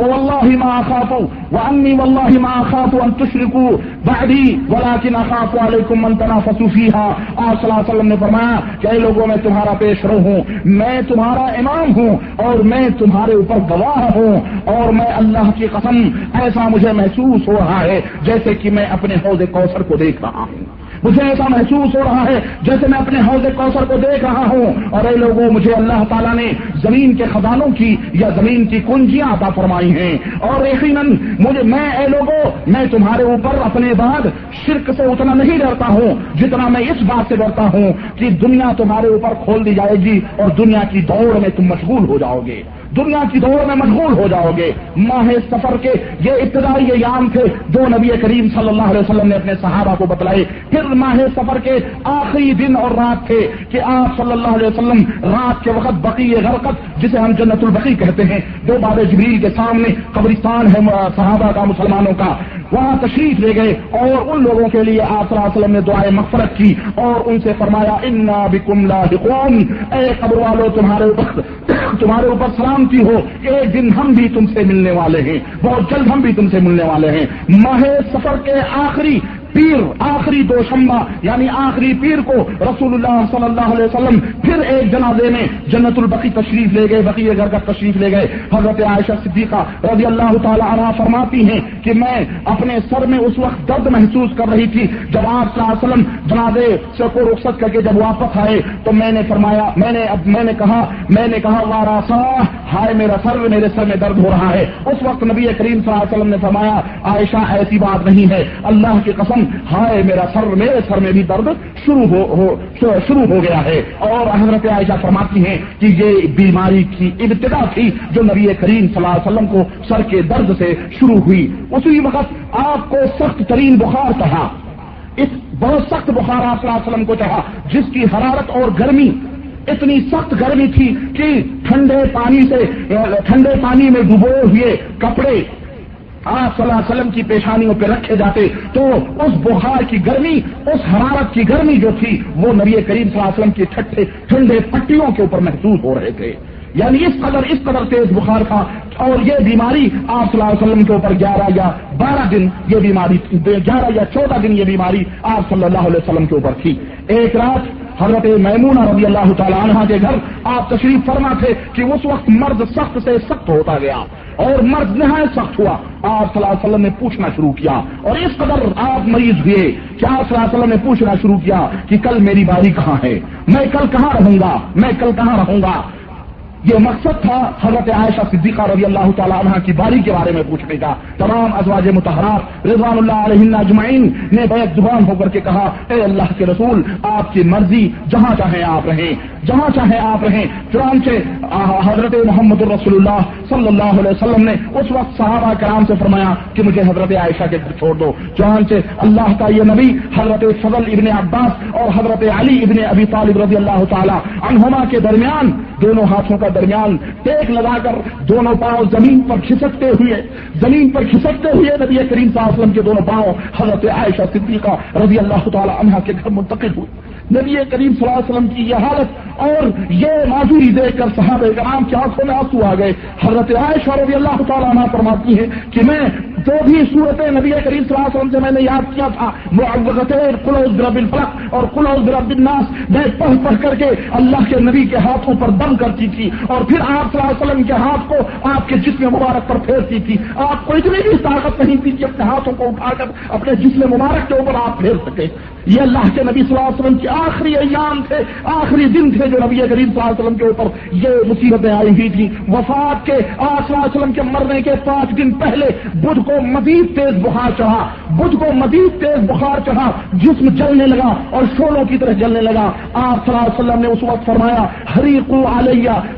واللہ ما اخافو و انی واللہ ما اخافو ان تشرکو بعدی، ولیکن اخافو علیکم من تنافسو فیہا۔ آپ صلی اللہ علیہ وسلم نے فرمایا، کہ اے لوگوں، میں تمہارا پیش رو ہوں، میں تمہارا امام ہوں اور میں تمہارے اوپر گواہ ہوں اور میں اللہ کی قسم ایسا مجھے محسوس ہو رہا ہے جیسے کہ میں اپنے حوض کوثر کو دیکھ رہا ہوں۔ مجھے ایسا محسوس ہو رہا ہے جیسے میں اپنے حوض کوثر کو دیکھ رہا ہوں۔ اور اے لوگوں مجھے اللہ تعالیٰ نے زمین کے خزانوں کی یا زمین کی کنجیاں عطا فرمائی ہیں۔ اور یقیناً مجھے میں، اے لوگوں میں تمہارے اوپر اپنے بعد شرک سے اتنا نہیں ڈرتا ہوں جتنا میں اس بات سے ڈرتا ہوں کہ دنیا تمہارے اوپر کھول دی جائے گی اور دنیا کی دوڑ میں تم مشغول ہو جاؤ گے۔ دنیا کی دوڑ میں مشغول ہو جاؤ گے۔ ماہ سفر کے یہ ابتدائی ایام تھے جو نبی کریم صلی اللہ علیہ وسلم نے اپنے صحابہ کو بتلائے۔ پھر ماہ سفر کے آخری دن اور رات تھے کہ آپ صلی اللہ علیہ وسلم رات کے وقت بقی غرقت جسے ہم جنت البقی کہتے ہیں جو باب جبریل کے سامنے قبرستان ہے صحابہ کا، مسلمانوں کا۔ وہاں تشریف لے گئے اور ان لوگوں کے لیے آپ صلی اللہ علیہ وسلم نے دعائیں مغفرت کی اور ان سے فرمایا، انا بکم لا اے قبر والو، تمہارے اوپر تمہارے اوپر سلام سلامتی ہو ایک دن ہم بھی تم سے ملنے والے ہیں، بہت جلد ہم بھی تم سے ملنے والے ہیں۔ ماہ سفر کے آخری پیر، آخری دوشمبا یعنی آخری پیر کو رسول اللہ صلی اللہ علیہ وسلم پھر ایک جنازے میں جنت البقی تشریف لے گئے، بقی گھر کا تشریف لے گئے۔ حضرت عائشہ صدیقہ رضی اللہ تعالی عنہ فرماتی ہیں کہ میں اپنے سر میں اس وقت درد محسوس کر رہی تھی جب آپ صلی اللہ علیہ وسلم جنازے سے کو رخصت کر کے جب واپس آئے تو میں نے فرمایا، میں نے اب میں نے کہا، میں نے کہا وارا سا ہائے میرا سر میرے سر میں درد ہو رہا ہے۔ اس وقت نبی کریم صلی اللہ علیہ وسلم نے فرمایا، عائشہ ایسی بات نہیں ہے۔ اللہ کی قسم، ہائے میرا سر میرے سر میں بھی درد شروع ہو ہو، شروع ہو گیا ہے۔ اور حضرت عائشہ فرماتی ہیں کہ یہ بیماری کی ابتدا تھی جو نبی کریم صلی اللہ علیہ وسلم کو سر کے درد سے شروع ہوئی۔ اسی وقت آپ کو سخت ترین بخار چڑھا۔ اس بہت سخت بخار آپ صلی اللہ علیہ وسلم کو چڑھا، جس کی حرارت اور گرمی اتنی سخت گرمی تھی کہ ٹھنڈے پانی سے، ٹھنڈے پانی میں ڈبوئے ہوئے کپڑے آپ صلی اللہ علیہ وسلم کی پیشانیوں پہ رکھے جاتے۔ تو اس بخار کی گرمی، اس حرارت کی گرمی جو تھی، وہ نبی کریم صلی اللہ علیہ وسلم کی ٹھٹے ٹھنڈے پٹیوں کے اوپر محسوس ہو رہے تھے۔ یعنی اس قدر اس قدر تیز بخار تھا۔ اور یہ بیماری آپ صلی اللہ علیہ وسلم کے اوپر گیارہ یا بارہ دن یہ بیماری، گیارہ یا چودہ دن یہ بیماری آپ صلی اللہ علیہ وسلم کے اوپر تھی۔ ایک رات حضرت میمونہ رضی اللہ تعالیٰ عنہ کے گھر آپ تشریف فرما تھے کہ اس وقت مرد سخت سے سخت ہوتا گیا اور مرد نہایت سخت ہوا۔ آپ صلی اللہ علیہ وسلم نے پوچھنا شروع کیا اور اس قدر آپ مریض ہوئے کہ آپ صلی اللہ علیہ وسلم نے پوچھنا شروع کیا کہ کل میری باری کہاں ہے؟ میں کل کہاں رہوں گا؟ میں کل کہاں رہوں گا؟ یہ مقصد تھا حضرت عائشہ صدیقہ رضی اللہ تعالیٰ عنہ کی باری کے بارے میں پوچھنے کا۔ تمام ازواج متحرات رضوان اللہ علیہ اجمعین نے بیک زبان ہو کر کے کہا، اے اللہ کے رسول، آپ کی مرضی جہاں چاہیں آپ رہیں، جہاں چاہیں آپ رہیں۔ چنانچہ حضرت محمد الرسول اللہ صلی اللہ علیہ وسلم نے اس وقت صحابہ کرام سے فرمایا کہ مجھے حضرت عائشہ کے گھر چھوڑ دو۔ چنانچہ، اللہ کا یہ نبی حضرت فضل ابن عباس اور حضرت علی ابن ابی طالب رضی اللہ تعالی عنہما کے درمیان دونوں ہاتھوں کا درمیان ٹیک لگا کر دونوں پاؤں زمین پر کھسکتے ہوئے، زمین پر کھسکتے ہوئے نبی کریم صلی اللہ علیہ وسلم کے دونوں پاؤں حضرت عائشہ صدیقہ رضی اللہ تعالی عنہ کے گھر منتقل ہوئے۔ نبی کریم صلی اللہ علیہ وسلم کی یہ حالت اور یہ معذوری دیکھ کر صحابہ کرام کی آنکھوں میں آنسو آ گئے۔ حضرت عائشہ رضی اللہ تعالیٰ عنہ فرماتی ہے کہ میں جو بھی صورت نبی کریم صلی اللہ علیہ وسلم سے میں نے یاد کیا تھا۔ وہ کلوز برب الفلق اور کلوز برب الناس میں پڑھ پڑھ کر کے اللہ کے نبی کے ہاتھوں پر دم کرتی تھی اور پھر آپ صلی اللہ علیہ وسلم کے ہاتھ کو آپ کے جسم مبارک پر پھیرتی تھی۔ آپ کو اتنی بھی طاقت نہیں تھی کہ اپنے ہاتھوں کو اٹھا کر اپنے جسم مبارک کے اوپر آپ پھیر سکے۔ یہ اللہ کے نبی صلی اللہ علیہ وسلم کے آخری ایام تھے، آخری دن تھے جو نبی کریم صلی اللہ علیہ وسلم کے اوپر یہ مصیبتیں آئی ہوئی تھی وفات کے آج صلی اللہ علیہ وسلم کے مرنے کے پانچ دن پہلے بدھ کو مزید تیز بخار چڑھا۔ بدھ کو مزید تیز بخار چڑھا، جسم جلنے لگا اور شولوں کی طرح جلنے لگا۔ آپ صلی اللہ علیہ وسلم نے اس وقت فرمایا ہری کو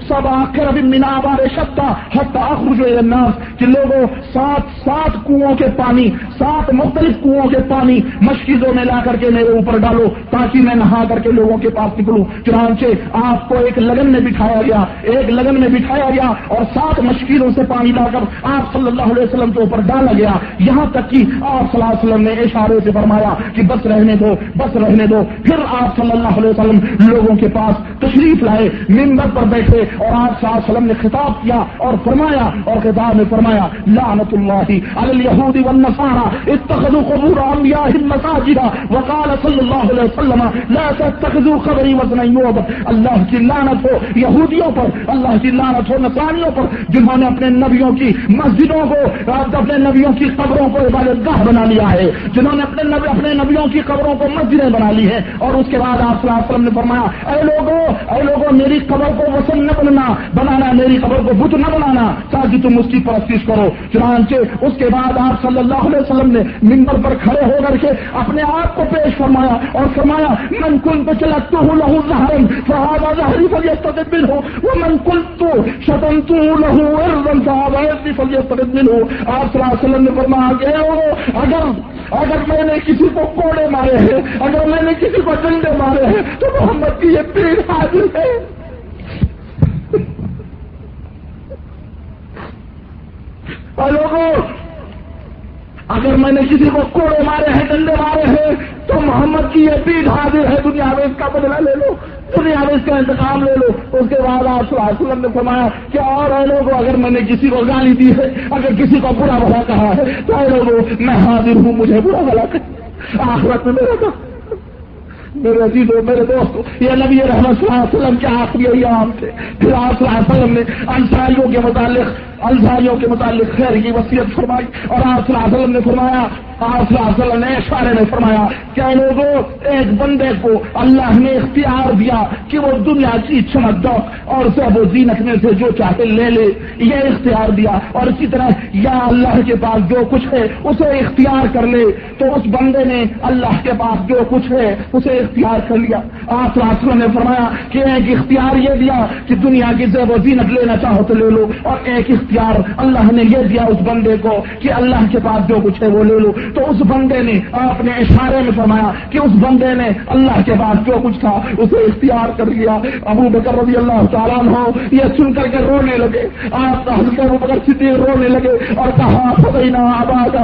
سب آخر ابھی مینا بار شکتا حتہ الناس کہ لوگوں، سات سات کنووں کے پانی، سات مختلف کنووں کے پانی مشکلوں میں لا کر کے میرے اوپر ڈالو تاکہ میں نہا کر کے لوگوں کے پاس نکلوں۔ چنانچہ آپ کو ایک لگن میں بٹھایا گیا۔ ایک لگن میں بٹھایا گیا اور سات مشکلوں سے پانی لا کر آپ صلی اللہ علیہ وسلم کے اوپر ڈالا گیا۔ یہاں تک کہ آپ صلی اللہ علیہ وسلم نے اشارے سے فرمایا کہ بس رہنے دو، بس رہنے دو۔ پھر آپ صلی اللہ علیہ وسلم لوگوں کے پاس تشریف لائے ممبر پر بیٹھے اور آپ صلی اللہ علیہ وسلم نے خطاب کیا اور فرمایا اور خطاب میں فرمایا لعنت اللہ علی اليہود والنصارى اتخذوا قبور انبیاء مساجد وقال صلی اللہ علیہ وسلم، لا تتخذوا قبری وزن یوب اللہ کی لعنت ہو، یہودیوں پر، اللہ کی لعنت ہو، نصرانیوں پر، جنہوں نے اپنے نبیوں کی مسجدوں کو اپنے نبیوں کی قبروں کو عبادت گاہ بنا لیا ہے، جنہوں نے اپنے نبی، اپنے نبیوں کی قبروں کو مسجدیں بنا لی ہیں۔ اور اس کے بعد آپ صلی اللہ علیہ وسلم نے فرمایا، اے لوگوں اے لوگوں میری قبر کو وسن نہ بننا، بنانا، میری قبر کو بت نہ بنانا، تاکہ تم اس کی پرستش کرو۔ چنانچہ اس کے بعد آپ صلی اللہ علیہ وسلم نے ممبر پر کھڑے ہو کر کے اپنے آپ کو پیش فرمایا اور فرمایا من کل تو چلتا ہوں لہو ظہرن فہذا ظہری فلیستقد منہ ومن کل تو شتمتو لہو ارضن فہذا ارضی فلیستقد منہ آپ صلی اللہ علیہ وسلم نے فرمایا کہ اگر اگر میں نے کسی کو کوڑے مارے ہیں، اگر میں نے کسی کو ڈنڈے مارے ہیں، تو محمد کی یہ پیر حاضر ہے۔ اور لوگوں، اگر میں نے کسی کو کوڑے مارے ہیں، ڈنڈے مارے ہیں تو محمد کی یہ پیٹ حاضر ہے، دنیا میں اس کا بدلہ لے لو، دنیا میں اس کا انتقام لے لو۔ اس کے بعد آپ صلی اللہ علیہ وسلم نے فرمایا کہ اور اے لوگوں، اگر میں نے کسی کو گالی دی ہے، اگر کسی کو برا بھلا کہا ہے، تو اے لوگوں، میں حاضر ہوں، مجھے برا بھلا کہ آخرت میں میرا میرے عزیز میرے دوست یہ نبی رحمت صلی اللہ علیہ وسلم کے آخری ایام تھے۔ پھر آپ صلی اللہ علیہ وسلم نے انصاریوں کے متعلق، انصاریوں کے متعلق خیر کی وصیت فرمائی اور آپ صلی اللہ علیہ وسلم نے فرمایا نے اشارے میں فرمایا کیا لوگوں ایک بندے کو اللہ نے اختیار دیا کہ وہ دنیا کی چمک دو اور سب وہ زینت میں سے جو چاہے لے لے۔ یہ اختیار دیا۔ اور اسی طرح یا اللہ کے پاس جو کچھ ہے، اسے اختیار کر لے۔ تو اس بندے نے اللہ کے پاس جو کچھ ہے، اسے اختیار کر لیا۔ آپ صلی نے فرمایا کہ ایک اختیار یہ دیا کہ دنیا کی زیب و زینت لینا چاہو تو لے لو، اور ایک اختیار اللہ نے یہ دیا اس بندے کو کہ اللہ کے پاس جو کچھ ہے وہ لے لو۔ تو اس بندے نے اپنے اشارے میں فرمایا کہ اس بندے نے اللہ کے پاس جو کچھ تھا اسے اختیار کر لیا۔ ابو بکر رضی اللہ تعالیٰ ہو یہ سن کر کے رونے لگے۔ آپ حضرت ابو بکر صدیق رونے لگے اور کہا فضینا آباد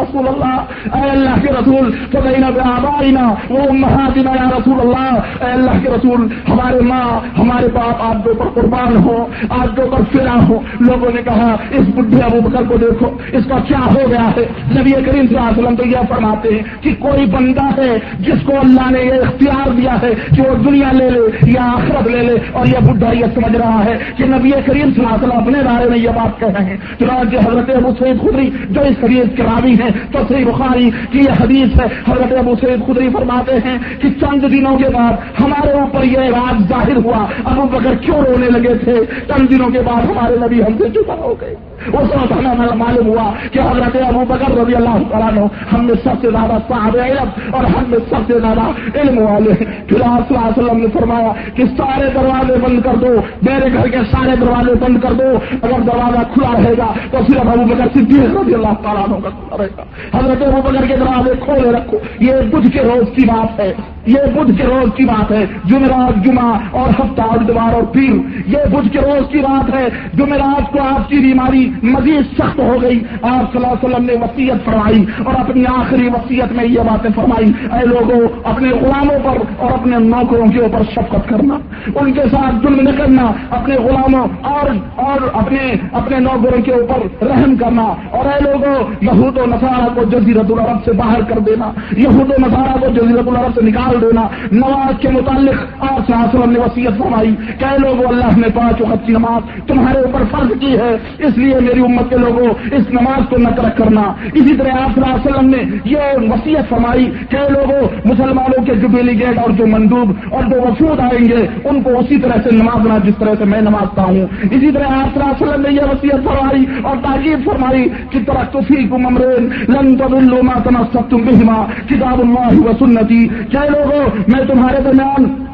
رسول اللہ، اے اللہ کے رسول فضینا آبائنا وہ مہادنا یا رسول اللہ۔ اے اللہ کے رسول، ہمارے ماں، ہمارے باپ، آپ کے اوپر قربان ہو، آپ کے اوپر فلا ہو، لوگوں نے کہا، اس بڈھے ابو بکر کو دیکھو، اس کا کیا ہو گیا ہے؟ نبی کریم صلی اللہ علیہ وسلم تو یہ فرماتے ہیں کہ کوئی بندہ ہے جس کو اللہ نے یہ اختیار دیا ہے کہ وہ دنیا لے لے یا آخرت لے لے، اور یہ بڈھا یہ سمجھ رہا ہے کہ نبی کریم صلی اللہ علیہ وسلم اپنے بارے میں یہ بات کہہ رہے ہیں۔ چنانچہ حضرت ابو سعید خدری جو اس حدیث کے راوی ہیں، تو صحیح بخاری کی یہ حدیث ہے۔ حضرت ابو سعید خدری فرماتے ہیں کہ چند دنوں کے بعد ہمارے اوپر یہ رات ظاہر ہوا ابو بکر کیوں رونے لگے تھے؟ چند دنوں کے بعد ہمارے نبی ہم سے جدا ہو گئے۔ اس وقت ہمیں معلوم ہوا کہ حضرت ابو بکر رضی اللہ تعالیٰ ہم نے سب سے زیادہ صاحب علم اور ہم نے سب سے زیادہ علم والے پھر آپ صلی اللہ علیہ وسلم نے فرمایا کہ سارے دروازے بند کر دو، میرے گھر کے سارے دروازے بند کر دو۔ اگر دروازہ کھلا رہے گا تو صرف ابو بکر صدیق رضی اللہ تعالیٰ کا کھلا رہے گا۔ حضرت ابو بکر کے دروازے کھولے رکھو۔ یہ بدھ کے روز کی بات ہے۔ یہ بدھ کے روز کی بات ہے۔ جمعرات، جمعہ اور ہفتہ اور اتوار اور پیر۔ یہ بدھ کے روز کی بات ہے۔ جمعرات کو آپ کی بیماری مزید سخت ہو گئی۔ آپ صلی اللہ علیہ وسلم نے وسیعت فرمائی اور اپنی آخری وسیعت میں یہ باتیں فرمائی۔ اے لوگوں اپنے غلاموں پر اور اپنے نوکروں کے اوپر شفقت کرنا، ان کے ساتھ ظلم نہ کرنا، اپنے غلاموں اور اور اپنے اپنے نوکروں کے اوپر رحم کرنا۔ اور اے لوگوں یہود و نصارہ کو جزیرت العرب سے باہر کر دینا، یہود و نصارہ کو جزیرت العرب سے نکال دینا۔ نماز کے متعلق آپ صلی اللہ علیہ وسلم نے وسیعت فرمائی کہ لوگ اللہ نے پانچ وقت کی نماز تمہارے اوپر فرض کی ہے، اس لیے میری امت کے لوگوں، اس نماز کو نقل کرنا۔ اسی طرح آپ صلی اللہ علیہ وسلم نے یہ وسیعت فرمائی کہ لوگوں، مسلمانوں کے جو ڈیلیگیٹ اور جو مندوب اور جو وفود آئیں گے، ان کو اسی طرح سے نمازنا جس طرح سے میں نمازتا ہوں۔ اسی طرح آپ صلی اللہ علیہ وسلم نے یہ وسیعت فرمائی اور تاکید فرمائی کہ طرح تفیق ممرین لن تضلوا ما تمسكتم بهما کتاب اللہ و سنتی۔ کیا لوگوں، میں تمہارے درمیان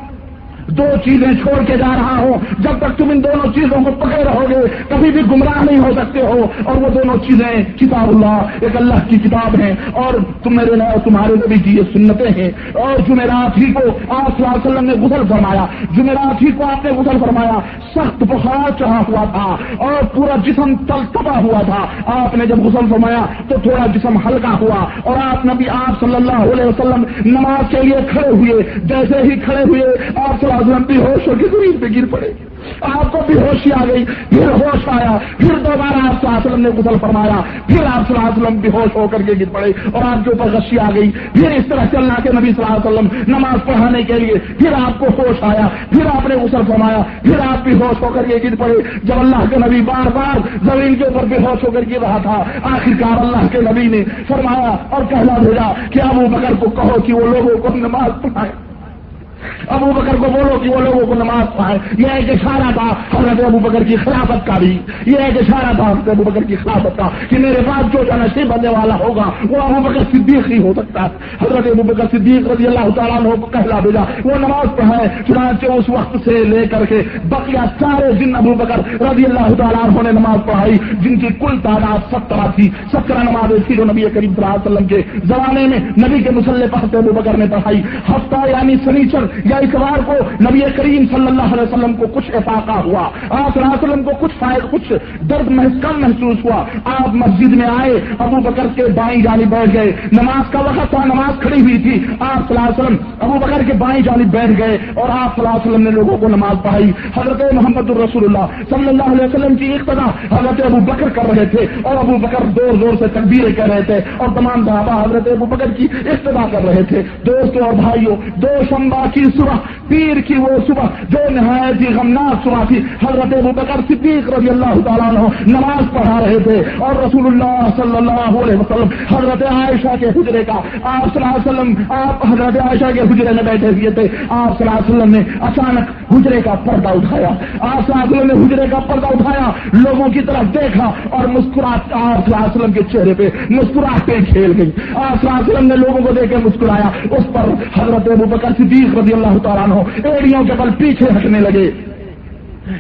دو چیزیں چھوڑ کے جا رہا ہوں۔ جب تک تم ان دونوں چیزوں کو پکڑے رہو گے، کبھی بھی گمراہ نہیں ہو سکتے ہو۔ اور وہ دونوں چیزیں، کتاب اللہ، ایک اللہ کی کتاب ہے اور تم میرے اور تمہارے نبی کی یہ سنتیں ہیں۔ اور جمعرات ہی کو آپ صلی اللہ علیہ وسلم نے غسل فرمایا۔ جمعرات ہی کو آپ نے غسل فرمایا۔ سخت بخار چڑھا ہوا تھا اور پورا جسم تل تبا ہوا تھا۔ آپ نے جب غسل فرمایا تو تھوڑا جسم ہلکا ہوا۔ اور آپ نبی آپ صلی اللہ علیہ وسلم نماز کے لیے کھڑے ہوئے، جیسے ہی کھڑے ہوئے، آپ صلی اللہ علیہ بھی ہوش ہو کے زمین پہ گر پڑے آپ کو بھی ہوشی آ گئی، پھر ہوش آیا، پھر دوبارہ آپ صلی اللہ علیہ وسلم نے غسل فرمایا، پھر آپ صلی اللہ علیہ وسلم بھی ہوش ہو کر کے گر پڑے اور آپ کے اوپر غشی آ گئی۔ پھر اس طرح چلنا کے نبی صلی اللہ علیہ وسلم نماز پڑھانے کے لیے، پھر آپ کو ہوش آیا، پھر آپ نے غسل فرمایا، پھر آپ بھی ہوش ہو کر کے گر پڑے۔ جب اللہ کے نبی بار بار زمین کے اوپر بے ہوش ہو کر گر رہا تھا، آخرکار اللہ کے نبی نے فرمایا اور کہنا بھیجا کہ ابو بکر کو کہو کہ وہ لوگوں کو نماز پڑھائے۔ ابو بکر کو بولو کہ وہ لوگوں کو نماز پڑھائے۔ یہ ایک اشارہ تھا حضرت ابو بکر کی خلافت کا بھی۔ یہ ایک اشارہ تھا حضرت ابو بکر کی خلافت کا کہ میرے پاس جو جنشی بننے والا ہوگا، وہ ابو بکر صدیق ہی ہو سکتا ہے۔ حضرت ابو بکر صدیق رضی اللہ تعالیٰ عنہ کو کہلا بھیجا۔ وہ نماز پڑھائے، چنانچہ اس وقت سے لے کر کے بقیہ سارے دن ابو بکر رضی اللہ تعالیٰ عنہ نے نماز پڑھائی، جن کی کل تعداد سترہ تھی۔ سترہ نمازیں تھی جو نبی کریم صلی اللہ علیہ وسلم کے زمانے میں نبی کے مسلح پڑھتے ابو بکر نے پڑھائی۔ ہفتہ یعنی سنیچر یا اتوار کو نبی کریم صلی اللہ علیہ وسلم کو کچھ افاقہ ہوا، آپ صلی وسلم کو کچھ فائد کچھ درد کم محسوس ہوا۔ آپ مسجد میں آئے، ابو بکر کے بائیں جانب بیٹھ گئے۔ نماز کا وقت تھا، نماز کھڑی ہوئی تھی۔ آپ صلی اللہ علیہ وسلم ابو بکر کے بائیں جانب بیٹھ گئے اور آپ صلی اللہ علیہ وسلم نے لوگوں کو نماز پڑھائی۔ حضرت محمد الرسول اللہ صلی اللہ علیہ وسلم کی اقتدا حضرت ابو بکر کر رہے تھے اور ابو بکر زور زور سے تقبیریں کر رہے تھے اور تمام صحابہ حضرت ابو بکر کی اقتدا کر رہے تھے۔ دوستوں اور بھائیوں دو شمبا کی صبح، پیر کی وہ صبح جو نہایت ہی غمناک صبح تھی۔ حضرت ابو بکر صدیق رضی اللہ تعالیٰ عنہ نماز پڑھا رہے تھے۔ اور رسول اللہ صلی اللہ علیہ وسلم، حضرت عائشہ کے حجرے کا، آپ صلی اللہ علیہ وسلم، آپ حضرت عائشہ کے حجرے میں بیٹھے ہوئے تھے۔ آپ صلی اللہ علیہ وسلم نے اچانک حجرے کا پردہ اٹھایا۔ آپ صلی اللہ علیہ وسلم نے حجرے کا پردہ اٹھایا، لوگوں کی طرف دیکھا اور مسکراہٹ آپ صلی اللہ علیہ وسلم کے چہرے پہ مسکراہٹیں کھیل گئی آپ صلی اللہ علیہ وسلم نے لوگوں کو دیکھ کے مسکرایا۔ اس پر حضرت ابو بکر صدیق رضی اللہ تعالیٰ عنہ ایڑیوں کے بل پیچھے ہٹنے لگے۔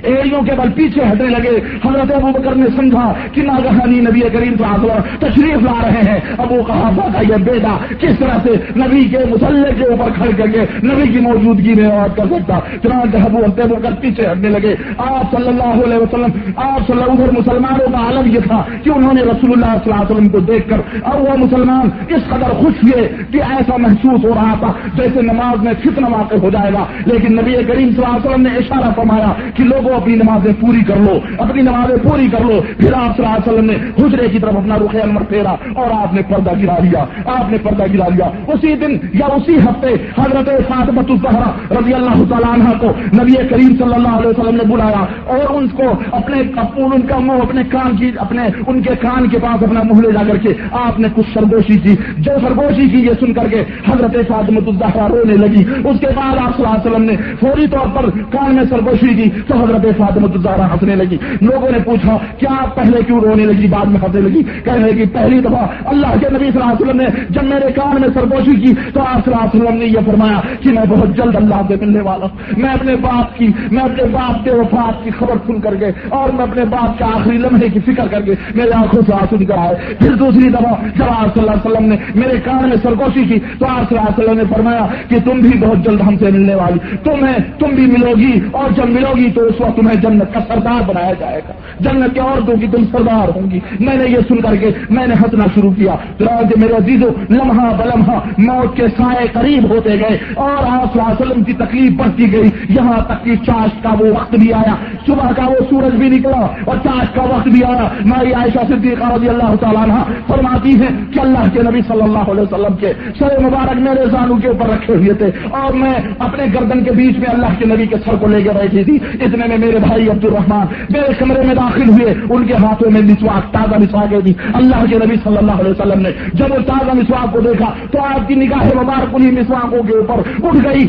ایڑیوں کے بل پیچھے ہٹنے لگے۔ حضرت ابو بکر نے سمجھا کہ ناگہانی نبی کریم صاحب تشریف لا رہے ہیں۔ ابو کہا کا یہ بیٹا کس طرح سے نبی کے مسلح کے اوپر کھڑ کر کے نبی کی موجودگی میں اور کر سکتا چنانچہ ابو ابو بکر پیچھے ہٹنے لگے۔ آپ صلی اللہ علیہ وسلم، آپ صلی اللہ علیہ مسلمانوں کا عالم یہ تھا کہ انہوں نے رسول اللہ صلی اللہ علیہ وسلم کو دیکھ کر اور وہ مسلمان اس قدر خوش ہوئے کہ ایسا محسوس ہو رہا تھا جیسے نماز میں فتنہ واقع ہو جائے گا۔ لیکن نبی کریم صلی اللہ علیہ وسلم نے اشارہ فرمایا کہ لوگوں اپنی نمازیں پوری کر لو، اپنی نمازیں پوری کر لو۔ پھر آپ صلی اللہ علیہ وسلم نے حجرے کی طرف اپنا رخ انور پھیرا اور آپ نے پردہ گرا لیا، آپ نے پردہ گرا لیا۔ اسی دن یا اسی ہفتے حضرت فاطمت الزہرا رضی اللہ تعالیٰ عنہ کو نبی کریم صلی اللہ علیہ وسلم نے بلایا اور ان کو اپنے ان کا منہ اپنے کان کی، اپنے ان کے کان کے پاس اپنا منہ لے جا کر کے آپ نے کچھ سرگوشی کی۔ جو سرگوشی کی یہ سن کر کے حضرت فاطمت الزہرا رونے لگی۔ اس کے بعد آپ صلی اللہ علیہ وسلم نے فوری طور پر کان میں سرگوشی کی۔ تو حضرت فاطمت الزہرا ہنسنے لگی۔ لوگوں نے پوچھا، کیا پہلے کیوں رونے لگی؟ بعد میں ہنسنے لگی۔ کہنے لگی، پہلی دفعہ اللہ کے نبی صلی اللہ علیہ وسلم نے جب میرے کان میں سرگوشی کی، تو آپ صلی اللہ علیہ وسلم نے یہ فرمایا کہ میں بہت جلد اللہ سے ملنے والا ہوں۔ میں اپنے باپ کی، میں اپنے باپ کے وفات کی خبر سن کر کے اور میں اپنے باپ کے آخری لمحے کی فکر کر کے میرے آنکھوں سے آنسو نکل آئے۔ پھر دوسری دفعہ جب آپ صلی اللہ علیہ وسلم نے میرے کان میں سرگوشی کی، تو آپ صلی اللہ علیہ وسلم نے فرمایا کہ تم بھی بہت جلد ہم سے ملنے والی۔ تمہیں، تم بھی ملو گی اور جب ملو گی تو اس اس وقت تمہیں جنت کا سردار بنایا جائے گا۔ جنت کے عورتوں کی تم سردار ہوں گی۔ میں نے یہ سن کر کے میں نے ہنسنا شروع کیا۔ چنانچہ میرے عزیزوں لمحہ بلمحہ موت کے سائے قریب ہوتے گئے اور آپ وسلم کی تکلیف بڑھتی گئی۔ یہاں تک کہ چاش کا وہ وقت بھی آیا۔ صبح کا وہ سورج بھی نکلا اور چاش کا وقت بھی آیا۔ ماری عائشہ صدیقہ رضی اللہ تعالیٰ عنہ فرماتی ہے کہ اللہ کے نبی صلی اللہ علیہ وسلم کے سر مبارک میرے زانو کے اوپر رکھے ہوئے تھے اور میں اپنے گردن کے بیچ میں اللہ کے نبی کے سر کو لے کے بیٹھی تھی۔ اتنے اتنے میں میرے بھائی عبد الرحمان میرے کمرے میں داخل ہوئے، ان کے ہاتھوں میں مسواک، تازہ مسواک دی جی۔ اللہ کے نبی صلی اللہ علیہ وسلم نے جب وہ تازہ مسواک کو دیکھا تو آپ کی نگاہ مبارک انہیں مسواکوں کے اوپر اٹھ گئی۔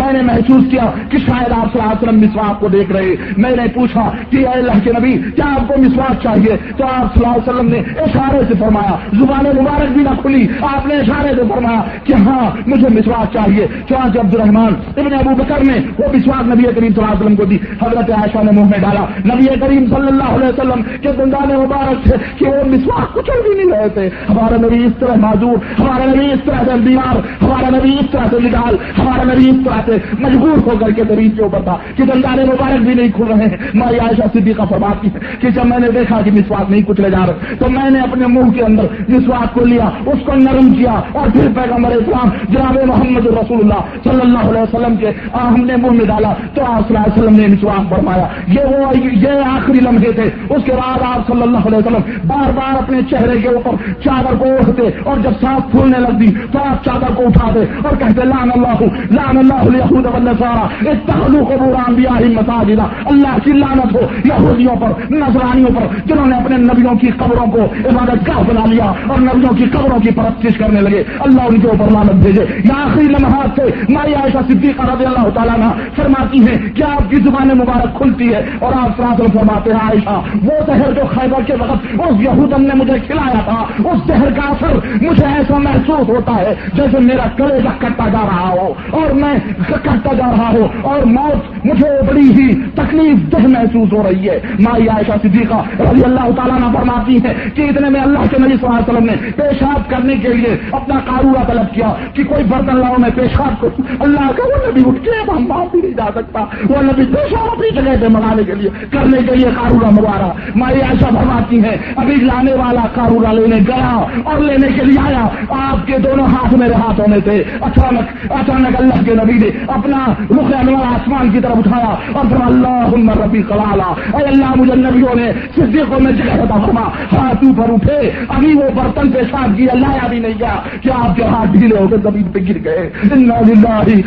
میں نے محسوس کیا کہ شاید آپ صلی اللہ علیہ وسلم مسواک کو دیکھ رہے میں نے پوچھا کہ اے اللہ کے نبی، کیا آپ کو مسواک چاہیے؟ تو آپ صلی اللہ علیہ وسلم نے اشارے سے فرمایا، زبان مبارک بھی نہ کھلی، آپ نے اشارے سے فرمایا کہ ہاں مجھے مسواک چاہیے۔ چانچ عبد الرحمان ابن ابو بکر نے وہ مسواک نبی کریم صلی اللہ علیہ وسلم کو دی۔ حضرت عائشہ نے منہ میں ڈالا۔ نبی کریم صلی اللہ علیہ وسلم کے دندان مبارک سے کہ وہ مسواک کچھ بھی نہیں رہے تھے۔ ہمارا نبی اس طرح معذور ہمارا نبی اس طرح سے بیمار ہمارا نبی اس طرح سے نکال ہمارا نبی اس طرح سے مجبور ہو کر کے دریج کے اوپر تھا کہ دندان مبارک بھی نہیں کھل رہے ہیں۔ مائی عائشہ صدیقہ فرماتی ہے کہ جب میں نے دیکھا کہ مسواک نہیں کچلے جا رہے، تو میں نے اپنے منہ کے اندر مسواک کو لیا، اس کو نرم کیا اور پھر پیغمبر اسلام جناب محمد رسول اللہ صلی اللہ علیہ وسلم کے ہم نے منہ میں ڈالا تو آپ صلی اللہ علیہ وسلم نے مسواک فرمایا، یہ وہ یہ آخری لمحے تھے. اس کے بعد آپ صلی اللہ علیہ وسلم بار بار اپنے چہرے کے اوپر چادر کو اٹھتے اور جب سانس پھولنے لگتی تو آپ چادر کو اٹھاتے اور کہتے لان اللہ لان اللہ سارا اس تخلو کو بران دیا ہی مساجدہ اللہ کی لانت ہو، یہودیوں پر نظرانیوں پر، جنہوں نے اپنے نبیوں کی قبروں کو عبادت گاہ بنا لیا اور نبیوں کی قبروں کی پرستش کرنے لگے، اللہ ان کے اوپر لانت بھیجے. یا آخری لمحات سے مائی عائشہ صدیقہ رضی اللہ تعالیٰ نے فرماتی ہیں کہ آپ کی زبان مبارک کھلتی ہے اور آپ سراسل فرماتے ہیں، عائشہ، وہ زہر جو خیبر کے وقت اس یہودم نے مجھے کھلایا تھا، اس زہر کا اثر مجھے ایسا محسوس ہوتا ہے جیسے میرا کلے کٹتا جا رہا ہو اور میں کٹتا جا رہا ہوں اور موت مجھے بڑی ہی تکلیف دہ محسوس ہو رہی ہے۔ مائی عائشہ صدیقہ رضی اللہ تعالیٰ نے فرماتی ہے کہ اتنے میں اللہ کے نبی صلی اللہ علیہ وسلم نے پیشاب کرنے کے لیے اپنا کارورا طلب کیا کہ کوئی برتن لاؤ، میں پیشاب کو اللہ کا وہ نبی اٹھ کے ہم باپ بھی نہیں جا سکتا۔ وہ نبی پیشاب اپنی جگہ پہ منگانے کے لیے کرنے کے لیے کارورا منگوا مائی عائشہ فرماتی ہے ابھی لانے والا کارورا لینے گیا اور لینے کے لیے آیا۔ آپ کے دونوں ہاتھ میرے ہاتھ ہونے تھے۔ اچانک اچانک اللہ کے نبی نے اپنا رخ انوار آسمان کی طرف اٹھایا اور پھر اللہ ربی کلالا اے اللہ، مجھے نبیوں نے صدیقوں میں جگہ ہوتا فرما۔ ہاتھ اوپر اٹھے، ابھی وہ برتن پہ ساتھ کیا لایا بھی نہیں گیا۔ کہ آپ کے ہاتھ ڈھیلے ہو کے زمین پہ گر گئے؟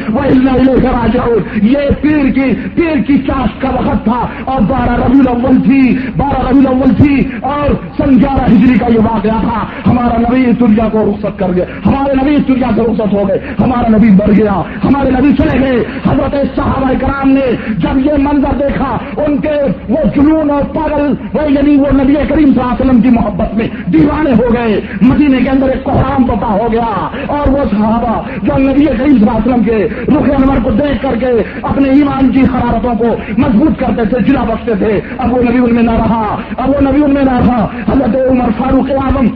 وہ یہ پیر کی پیر کی چاش کا وقت تھا اور بارہ ربی الاول تھی، بارہ ربی الاول تھی اور سن گیارہ ہجری کا یہ واقعہ تھا۔ ہمارا نبی دنیا کو رخصت کر گئے، ہمارے نبی دنیا سے رخصت ہو گئے، ہمارا نبی بڑھ گیا، ہمارے نبی چلے گئے۔ حضرت صحابہ کرام نے جب یہ منظر دیکھا، ان کے وہ جنون اور پاگل، وہ یعنی وہ نبی کریم صلی اللہ علیہ وسلم کی محبت میں دیوانے ہو گئے۔ مدینے کے اندر ایک کوحرام پتا ہو گیا اور وہ صحابہ جو نبی کریم صلی اللہ علیہ وسلم کے رخ انور کو دیکھ کر کے اپنے ایمان کی حرارتوں کو مضبوط کرتے تھے جلا بخشتے تھے۔ اب وہ نبی ان میں نہ رہا، اب وہ نبی ان میں نہ رہا۔ حضرت عمر فاروق اعظم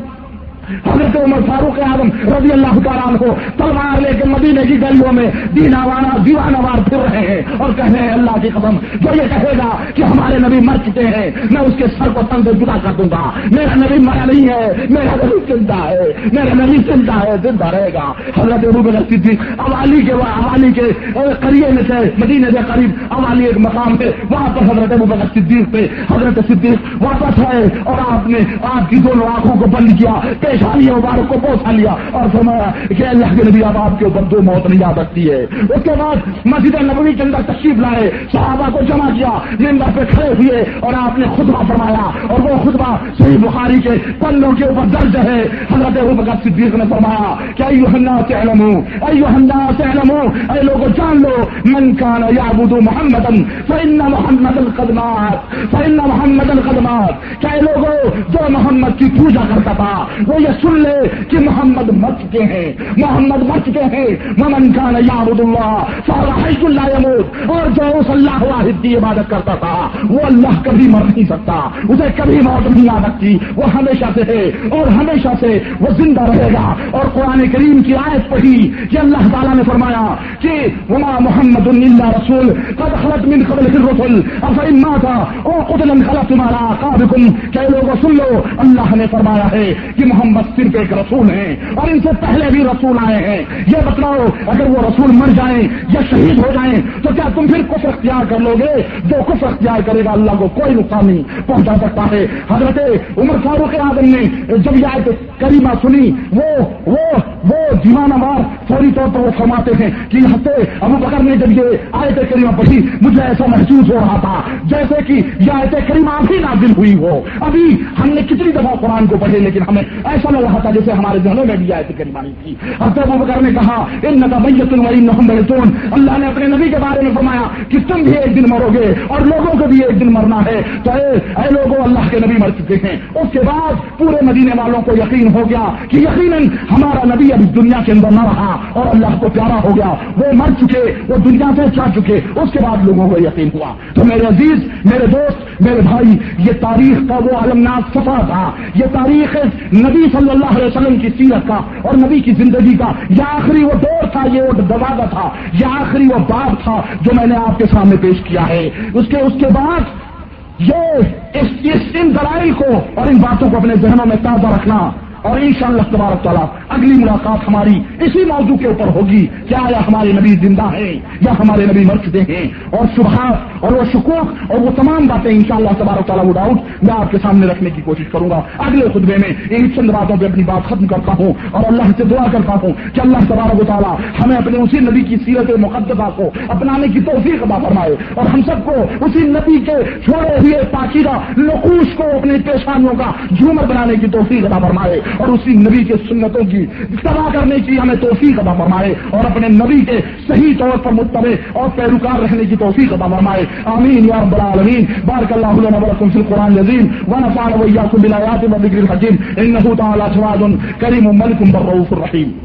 حضرت عمر فاروق اعظم رضی اللہ تعالیٰ کو تلوار لے کے مدینے کی گلیوں میں دینا وانا دیوانہ وار پھر رہے ہیں اور کہہ رہے ہیں، اللہ کی قدم جو یہ کہے گا کہ ہمارے نبی مر چکے ہیں، میں اس کے سر کو تن سے جدا کر دوں گا۔ میرا نبی مرا نہیں ہے، میرا نبی چنتا ہے، میرا نبی چنتا ہے، زندہ رہے گا۔ حضرت ابو صدیق اوالی کے اوالی کے قریب میں سے مدینے سے قریب اوالی ایک مقام ہے۔ وہاں پر حضرت ابو صدیق پہ حضرت صدیق واپس ہے اور آپ نے آپ کی دونوں آنکھوں کو بند کیا۔ پیشانی مبارک کو پوچھا لیا اور فرمایا کہ اللہ کے نبی اب آپ کے اوپر دو موت نہیں آ سکتی ہے۔ اس کے بعد مسجد نبوی کے اندر تشریف لائے، صحابہ کو جمع کیا نمبر پہ کھڑے ہوئے اور آپ نے خطبہ فرمایا اور وہ خطبہ صحیح بخاری کے پنوں کے اوپر درج ہے۔ حضرت بکر صدیق نے فرمایا کہ ایو ہندا سے علمو ایو ہندا سے علمو اے لوگوں جان لو، من کان یعبد محمد فإن محمد القدمات فإن محمد القدمات کہ اے لوگوں جو محمد کی پوجا کرتا تھا، وہ یہ سن لے کہ محمد مر چکے ہیں۔ محمد مر چکے ہیں۔ ممن کان یعبد اللہ فحیث اللہ یموت۔ اور جو اس اللہ واحد کی عبادت کرتا تھا، وہ اللہ کبھی مر نہیں سکتا۔ اسے کبھی موت نہیں آ سکتی۔ وہ ہمیشہ سے ہے اور ہمیشہ سے وہ زندہ رہے گا۔ اور قرآن کریم کی آیت پڑھی کہ اللہ تعالیٰ نے فرمایا کہ وما محمد اللہ رسول، قد خلط من قبل الرسل۔ افرم ماتا او قتل خلط مارا قابکم کہ لوگوں سن لو، اللہ نے فرمایا ہے کہ محمد محمد صرف ایک رسول ہیں اور ان سے پہلے بھی رسول آئے ہیں۔ یہ بتلاؤ، اگر وہ رسول مر جائیں یا شہید ہو جائیں، تو کیا تم پھر کفر اختیار کر لو گے؟ جو کفر اختیار کرے گا اللہ کو کوئی نقصان نہیں پہنچا سکتا ہے۔ حضرت عمر فاروق اعظم نے جب یہ آیت کریمہ سنی، وہ وہ وہ جیوانہ مار فوری طور پر وہ فرماتے ہیں کہ یہاں سے ابو بکر نے جب یہ آیت کریمہ پڑھی، مجھے ایسا محسوس ہو رہا تھا جیسے کہ یہ آیت کریمہ ابھی نازل ہوئی ہو۔ ابھی ہم نے کتنی دفعہ قرآن کو پڑھے لیکن ہمیں ایسا لگ رہا تھا جیسے ہمارے ذہنوں میں بھی آیت کریمہ نہیں تھی۔ اب ابو بکر نے کہا ان نہ میت محمد اللہ نے اپنے نبی کے بارے میں فرمایا کہ تم بھی ایک دن مرو گے اور لوگوں کو بھی ایک دن مرنا ہے۔ تو اے اے لوگوں، اللہ کے نبی مر چکے ہیں۔ اس کے بعد پورے مدینے والوں کو یقین ہو گیا کہ یقیناً ہمارا نبی اب دنیا کے اندر نہ رہا اور اللہ کو پیارا ہو گیا۔ وہ مر چکے، وہ دنیا سے چڑھ چکے۔ اس کے بعد لوگوں کو یقین ہوا۔ تو میرے عزیز، میرے دوست، میرے بھائی، یہ تاریخ کا وہ علمناک سفر تھا۔ یہ تاریخ نبی صلی اللہ علیہ وسلم کی سیرت کا اور نبی کی زندگی کا یہ آخری وہ دور تھا، یہ وہ دروازہ تھا، یہ آخری وہ باب تھا جو میں نے آپ کے سامنے پیش کیا ہے۔ اس کے اس کے بعد یہ اس ان دلائل کو اور ان باتوں کو اپنے ذہنوں میں تازہ رکھنا۔ اور ان شاء اللہ تبارک تعالیٰ اگلی ملاقات ہماری اسی موضوع کے اوپر ہوگی کیا یا ہمارے نبی زندہ ہیں یا ہمارے نبی مر چکے ہیں اور شبہات اور وہ شکوک اور وہ تمام باتیں ان شاء اللہ تبارک تعالیٰ وہ ڈاؤٹ میں آپ کے سامنے رکھنے کی کوشش کروں گا۔ اگلے خطبے میں ان چند باتوں پہ اپنی بات ختم کرتا ہوں اور اللہ سے دعا کرتا ہوں کہ اللہ تبارک و تعالیٰ ہمیں اپنے اسی نبی کی سیرت مقدسہ کو اپنانے کی توفیق ادا فرمائے اور ہم سب کو اسی نبی کے چھوڑے ہوئے پاکیدہ نقوش کو اپنی پیشانیوں کا جھومر بنانے کی توفیق ادا فرمائے۔ اور اسی نبی کے سنتوں کی تباہ کرنے کی، ہمیں توفیق ادا فرمائے اور اپنے نبی کے صحیح طور پر متبع اور پیروکار رہنے کی توفیق ادا فرمائے۔ آمین یا رب العالمین۔ بارک اللہ علیہ ولکم فی القرآن العظیم ونفعنا وإياكم بالآيات والذكر الحكيم إنه تعالى جواد كريم ملك بالرؤوف الرحيم